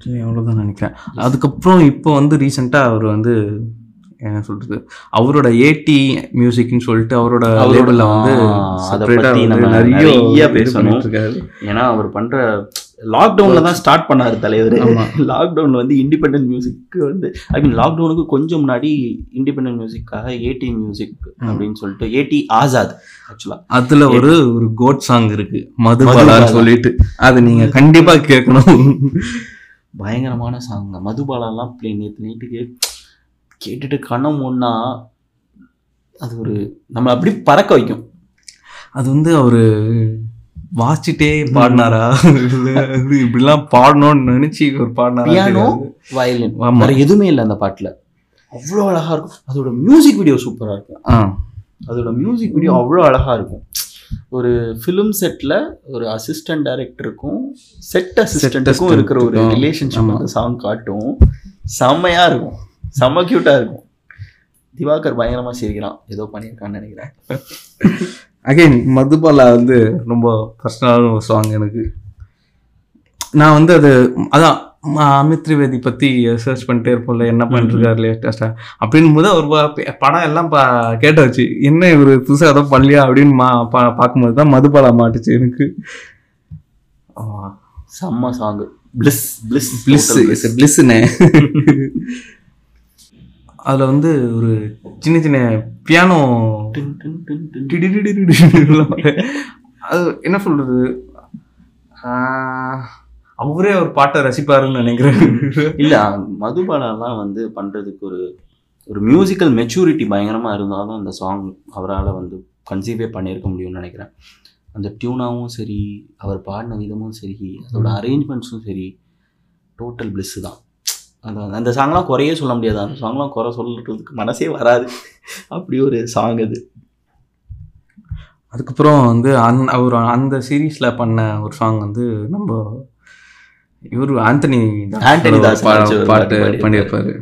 சரி, அவ்வளவுதான் நினைக்கிறேன். அதுக்கப்புறம் இப்போ வந்து ரீசெண்டா அவர் வந்து என்ன சொல்றது? அவரோட ஏடி மியூசிக்னு சொல்லிட்டு அவரோட லேபிள்ல வந்து அதை வந்து நம்ம நிறைய பேசணும். ஏன்னா அவர் பண்ற லாக்டவுன்ல தான் ஸ்டார்ட் பண்ணாரு தலைவர். ஆமா. லாக்டவுன்ல வந்து இண்டிபெண்டன்ட் மியூசிக் வந்து ஐ மீன் லாக்டவுனுக்கு கொஞ்சம் முன்னாடி இண்டிபெண்டன்ட் மியூசிக்காக ஏடி மியூசிக் அப்படின்னு சொல்லிட்டு ஏடி ஆசாத் ஆக்சுவலா அதுல ஒரு ஒரு கோட் சாங் இருக்கு. மதுபாலான்னு மதுபாலா. சொல்லிட்டு. அது நீங்க கண்டிப்பா கேட்கணும். பயங்கரமான சாங் மதுபாலாலாம் பிளே நேற்று நைட்டுக்கு கேட்டுட்டு கண்ணம் ஒன்னா அது ஒரு நம்ம அப்படி பறக்க வைக்கும். அது வந்து அவரு வாசிச்சிட்டே பாடினாரா? இப்படிலாம் பாடணும்னு நினைச்சு ஒரு பாடினாரா பியானோ. வயலின். வேற எதுவுமே இல்லை அந்த பாட்டில். அவ்வளோ அழகா இருக்கும். அதோட மியூசிக் வீடியோ சூப்பராக இருக்கும். அதோட மியூசிக் வீடியோ அவ்வளோ அழகா இருக்கும். ஒரு ஃபிலிம் செட்டில் ஒரு அசிஸ்டன்ட் டைரக்டருக்கும் செட் அசிஸ்டண்ட்டுக்கும் இருக்கிற ஒரு. ரிலேஷன்ஷிப். அந்த சாங் காட்டும். செம்மையா இருக்கும். செம்ம க்யூட்டாக இருக்கும். திவாகர் பயங்கரமா சிரிக்கிறான். ஏதோ பண்ணியிருக்கான்னு நினைக்கிறேன். அகைன் மதுபாலா வந்து ரொம்ப பர்சனலான ஒரு சாங் எனக்கு. நான் வந்து அது அதான் அமித் திரிவேதி பற்றி சர்ச் பண்ணிட்டே இருப்போம்ல என்ன பண்ணிருக்காரு லேட்டஸ்ட்டாக அப்படின்னு போது ஒரு படம் எல்லாம் பா கேட்டாச்சு என்ன இவர் புதுசாக ஏதோ பண்ணலையா அப்படின்னு மா பா பார்க்கும்போது தான் மதுபாலா மாட்டுச்சு எனக்கு செம்ம சாங் பிளிஸ் பிளிஸ் பிளிஸ் பிளிஸ்னே அதில் வந்து ஒரு சின்ன சின்ன பியானோ அது என்ன சொல்றது ஆஹ், அவரே ஒரு பாட்டை ரசிப்பாருன்னு நினைக்கிறேன். இல்ல மதுபாலாலாம் வந்து பண்றதுக்கு ஒரு ஒரு மியூசிக்கல் மெச்சூரிட்டி பயங்கரமா இருந்தாலும் அந்த சாங் அவரால் வந்து கன்சீவே பண்ணியிருக்க முடியும்னு நினைக்கிறேன். அந்த டியூனாவும் சரி அவர் பாடின விதமும் சரி அதோட அரேஞ்ச்மெண்ட்ஸும் சரி டோட்டல் பிளிஸ் தான். அந்த அந்த சாங்லாம் குறையே சொல்ல முடியாது. அந்த சாங்லாம் குறை சொல்றதுக்கு மனசே வராது. அப்படி ஒரு சாங் அது. அதுக்கப்புறம் வந்து அந் அவர் அந்த சீரீஸ்ல பண்ண ஒரு சாங் வந்து நம்ம இவர் ஆண்டனி ஆண்டனி தாஸ் பாட்டு பண்ணியிருப்பாரு.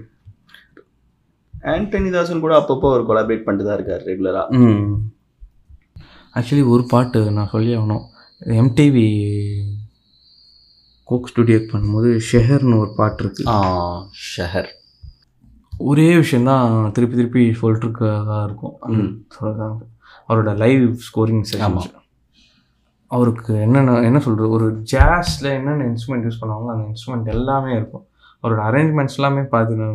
ஆண்டனி தாசன் கூட அப்பப்போ ஒரு கொலாபரேட் பண்ணிட்டு தான் இருக்காரு ரெகுலரா ம். ஆக்சுவலி ஒரு பாட்டு நான் சொல்லி ஆகணும். எம்டிவி கோக் ஸ்டுடியோக்கு பண்ணும்போது ஷெஹர்னு ஒரு பாட்டு இருக்கு. ஷஹர் ஒரே விஷயந்தான் திருப்பி திருப்பி சொல்லிட்டு இருக்கதா இருக்கும். அவரோட லைவ் ஸ்கோரிங் ஆமா. அவருக்கு என்னென்ன என்ன சொல்கிறது ஒரு ஜாஸில் என்னென்ன இன்ஸ்ட்ருமெண்ட் யூஸ் பண்ணுவாங்களோ அந்த இன்ஸ்ட்ருமெண்ட் எல்லாமே இருக்கும். அவரோட அரேஞ்ச்மெண்ட்ஸ் எல்லாமே பார்த்தீங்கன்னா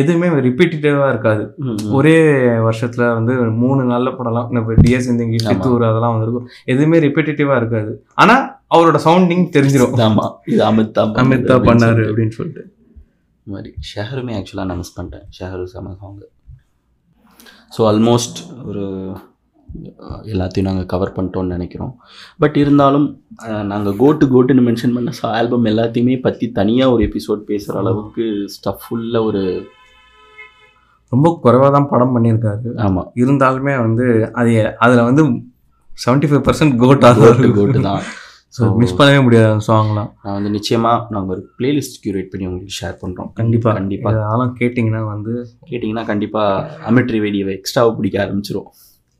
எதுவுமே ரிப்பீட்டேட்டிவாக இருக்காது. ஒரே வருஷத்தில் வந்து மூணு நல்ல படம்லாம் இப்போ டிஎஸ் இந்திங்கி. சித்தூர் அதெல்லாம் வந்திருக்கும். எதுவுமே ரிப்பீட்டேட்டிவாக இருக்காது. ஆனால் அவரோட சவுண்டிங் தெரிஞ்சிடும் ஆமா. இது அமித் தான் அமித் தான் பண்ணாரு அப்படின்னு சொல்லிட்டு. இந்த மாதிரி ஷஹருமே ஆக்சுவலாக நான் மிஸ் பண்ணிட்டேன். ஷஹரு செம சாங் ஸோ ஆல்மோஸ்ட் ஒரு எல்லாத்தையும் நாங்கள் கவர் பண்ணிட்டோம்னு நினைக்கிறோம். பட் இருந்தாலும் நாங்கள் கோட்டு கோட்டுன்னு மென்ஷன் பண்ண ஆல்பம் எல்லாத்தையுமே பற்றி தனியாக ஒரு எபிசோட் பேசுகிற அளவுக்கு ஸ்டஃப் ஃபுல்லாக ஒரு ரொம்ப குறைவாக தான் படம் பண்ணியிருக்காரு. ஆமாம் இருந்தாலுமே வந்து அது அதில் வந்து செவன்ட்டி ஃபைவ் பர்சன்ட் கோட் ஆகும் கோட்டு தான். ஸோ மிஸ் பண்ணவே முடியாது சாங்லாம் நான் வந்து நிச்சயமாக நாங்கள் ஒரு பிளேலிஸ்ட் கியூரேட் பண்ணி உங்களுக்கு ஷேர் பண்ணுறோம் கண்டிப்பாக கண்டிப்பாக இதெல்லாம் கேட்டிங்கன்னா வந்து கேட்டிங்கன்னா கண்டிப்பாக அமிட்ரி வெடியை எக்ஸ்ட்ராவை பிடிக்க ஆரம்பிச்சிரும்.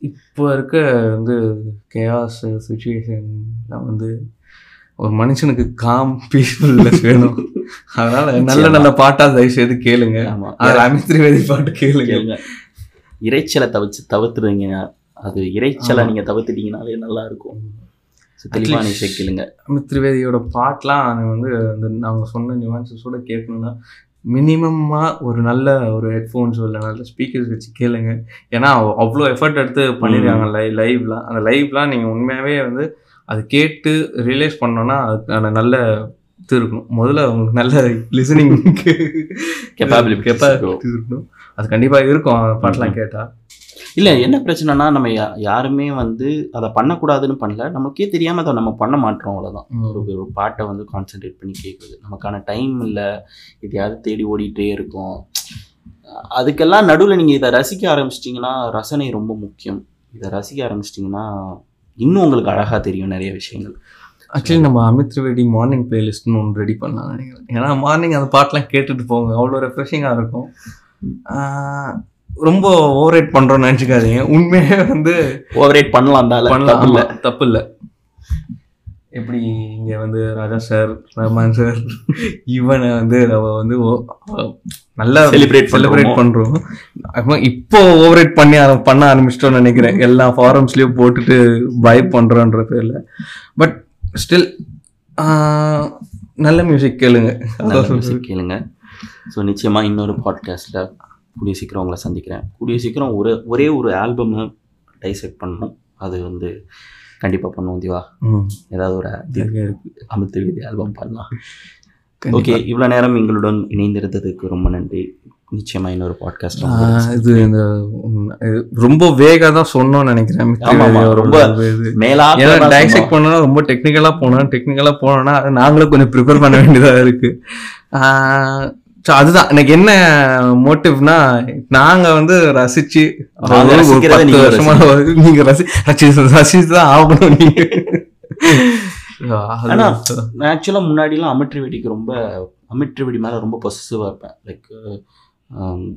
இப்போ இருக்க வந்து கேஆஸ் சுச்சுவேஷன்லாம் வந்து ஒரு மனுஷனுக்கு காம் பீஸ்ஃபுல்னஸ் வேணும். அதனால நல்ல நல்ல பாட்டா தயவு செய்து கேளுங்க. ஆமாம் அதில் அமித் திரிவேதி பாட்டு கேளுங்க. இறைச்சலை தவிச்சு தவிர்த்துருங்க. அது இறைச்சலை நீங்க தவிர்த்துட்டீங்கனாலே நல்லா இருக்கும். தெளிவான இசை கேளுங்க. அமித் திரிவேதியோட பாட்டெலாம் நான் வந்து அந்த நாங்கள் சொன்ன நியூவான்சஸோட கேட்கணும்னா மினிமமாக ஒரு நல்ல ஒரு ஹெட்ஃபோன்ஸ் இல்லை நல்ல ஸ்பீக்கர்ஸ் வச்சு கேளுங்க. ஏன்னா அவ- அவ்வளோ எஃபர்ட் எடுத்து பண்ணிடுறாங்க லை லைவ்லாம் அந்த லைவ்லாம் நீங்கள் உண்மையாகவே வந்து அது கேட்டு ரியலைஸ் பண்ணோன்னா அதுக்கான நல்ல இது இருக்கணும். முதல்ல உங்களுக்கு நல்ல லிசனிங் கெப்பாபிலிட்டி இருக்கணும். அது கண்டிப்பாக இருக்கும். பாட்டெலாம் கேட்டால் இல்ல என்ன பிரச்சனைனா நம்ம யா- யாருமே வந்து அதை பண்ணக்கூடாதுன்னு பண்ணல. நமக்கே தெரியாம அதை நம்ம பண்ண மாட்டோம் அவ்வளவுதான். ஒரு ஒரு பாட்டை வந்து கான்சென்ட்ரேட் பண்ணி கேட்குறது நமக்கான டைம் இல்லை. எதையாவது தேடி ஓடிட்டே இருக்கும். அதுக்கெல்லாம் நடுவில் நீங்கள் இதை ரசிக்க ஆரம்பிச்சிட்டிங்கன்னா ரசனை ரொம்ப முக்கியம். இதை ரசிக்க ஆரம்பிச்சிட்டிங்கன்னா இன்னும் உங்களுக்கு அழகாக தெரியும் நிறைய விஷயங்கள். ஆக்சுவலி நம்ம அமித் திரிவேதி மார்னிங் பிளேலிஸ்ட்னு ஒன்று ரெடி பண்ணலாம் நினைக்கிறேன். ஏன்னா மார்னிங் அந்த பாட்டெலாம் கேட்டுட்டு போங்க. அவ்வளோ ரெஃப்ரெஷிங்காக இருக்கும். ரொம்ப ஓவர் ரைட் பண்ணுறோன்னு நினச்சிக்காதீங்க. உண்மையே வந்து ஓவரேட் பண்ணலாம் தால பண்ணலாம். இல்ல. தப்பு இல்லை எப்படி இங்கே வந்து ராஜா சார் ரஹ்மான் சார் இவனை வந்து நம்ம வந்து நல்லா Celebrate செலிப்ரேட் பண்றோமோ? பண்ணுறோம் இப்போ ஓவர் ரைட் பண்ணி பண்ண ஆரம்பிச்சிட்டோம்னு நினைக்கிறேன். எல்லா ஃபாரம்ஸ்லேயும் போட்டுட்டு பை பண்ணுறோன்ற பேரில். பட் ஸ்டில் நல்ல மியூசிக் கேளுங்க. நல்ல music கேளுங்க. ஸோ நிச்சயமாக இன்னொரு பாட்காஸ்ட்டில் கூடிய சீக்கிரம் உங்களை சந்திக்கிறேன். கூடிய சீக்கிரம் ஒரு ஒரே ஒரு ஆல்பமை டைசெக்ட் பண்ணணும். அது வந்து கண்டிப்பாக பண்ணுவோம் திவா. ஏதாவது ஒரு அமிர்த வீதி ஆல்பம் பண்ணலாம். ஓகே இவ்வளோ நேரம் எங்களுடன் இணைந்திருந்ததுக்கு ரொம்ப நன்றி. நிச்சயமா இன்னொரு பாட்காஸ்ட் இது இந்த ரொம்ப வேகா தான் சொன்னோம்னு நினைக்கிறேன். ரொம்ப. மேலா டைசெக்ட் பண்ணோம்னா ரொம்ப டெக்னிக்கலா போனோம். டெக்னிக்கலா போனோம்னா அது நாங்களும் கொஞ்சம் ப்ரிப்பேர் பண்ண வேண்டியதா இருக்கு. So அதுதான். எனக்கு என்ன மோட்டிவ்னா நாங்க வந்து ரசிச்சு பத்து நீங்க வருஷமா நீங்க ரசி ரசி- ரசிச்சு தான் ஆகணும் நீங்க. ஆனா, நான் ஆக்சுவலாக முன்னாடிலாம் அமிட்ரி வெடிக்கு ரொம்ப அமிட்ரி வெடி மேலே ரொம்ப பொசசிவாக இருப்பேன். லைக்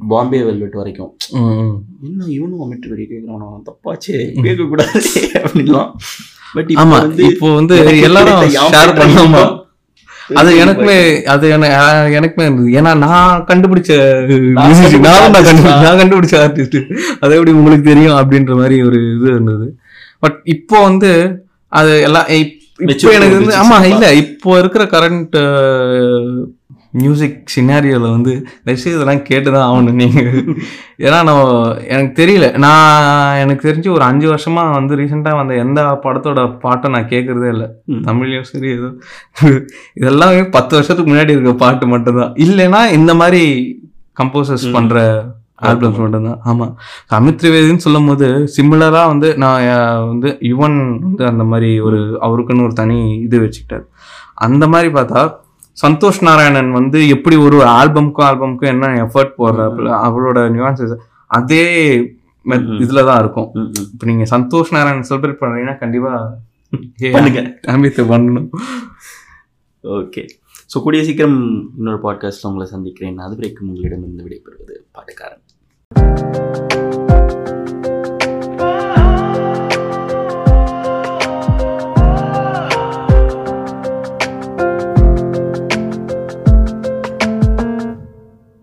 பாம்பே வெல்வெட் வரைக்கும். ம், என்ன இவனும் அமிட்ரி வெடி கேட்குறான் தப்பாச்சே கேட்கக்கூடாது அப்படின்லாம். பட் ஆமா இப்போ வந்து எல்லாரும் ஷேர் பண்ணாமா அது எனக்குமே அது எனக்குமே இருந்தது. ஏன்னா நான் கண்டுபிடிச்ச நான் கண்டுபிடிச்ச நானும் நான் artist. கண்டுபிடிச்ச தான். நான் கண்டுபிடிச்ச ஆர்டிஸ்ட் அது எப்படி உங்களுக்கு தெரியும் அப்படின்ற மாதிரி ஒரு இது இருந்தது. பட் இப்போ வந்து அது எல்லாம் இப்போ எனக்கு வந்து ஆமா. இல்ல இப்போ இருக்கிற கரண்ட் மியூசிக் சினாரியோல வந்து தயவுசெய்து இதெல்லாம் கேட்டுதான் ஆகணும் நீங்க. ஏன்னா நான் எனக்கு தெரியல. நான் எனக்கு தெரிஞ்சு ஒரு அஞ்சு வருஷமா வந்து ரீசெண்டா வந்த எந்த படத்தோட பாட்டை நான் கேட்கறதே இல்லை. தமிழ்லயும் சரி ஏதோ. இதெல்லாமே பத்து வருஷத்துக்கு முன்னாடி இருக்க பாட்டு மட்டும்தான். இல்லைன்னா இந்த மாதிரி கம்போசர்ஸ் ம். பண்ற ஆல்பம்ஸ் மட்டும்தான். ஆமா. அமித் திரிவேதின்னு சொல்லும் போது சிமிலரா வந்து நான் வந்து யுவன் வந்து அந்த மாதிரி ஒரு அவருக்குன்னு ஒரு தனி இது வச்சுக்கிட்டாரு. அந்த மாதிரி பார்த்தா சந்தோஷ் நாராயணன் வந்து எப்படி ஒரு ஆல்பம்க்கும் ஆல்பம்க்கும் என்ன எஃபர்ட் போடுறாப்புல அவரோட நியூவான்சஸ் அதே. இதுல தான் இருக்கும். இப்போ நீங்க சந்தோஷ் நாராயணன் செலிப்ரேட் பண்றீங்கன்னா கண்டிப்பா பண்ணுங்க. பண்ணணும். ஓகே. ஸோ கூடிய சீக்கிரம் இன்னொரு பாட்காஸ்ட்டில் உங்களை சந்திக்கிறேன். அது வரைக்கும் உங்களிடமிருந்து விடைபெறுவது பாட்டுக்காரன்.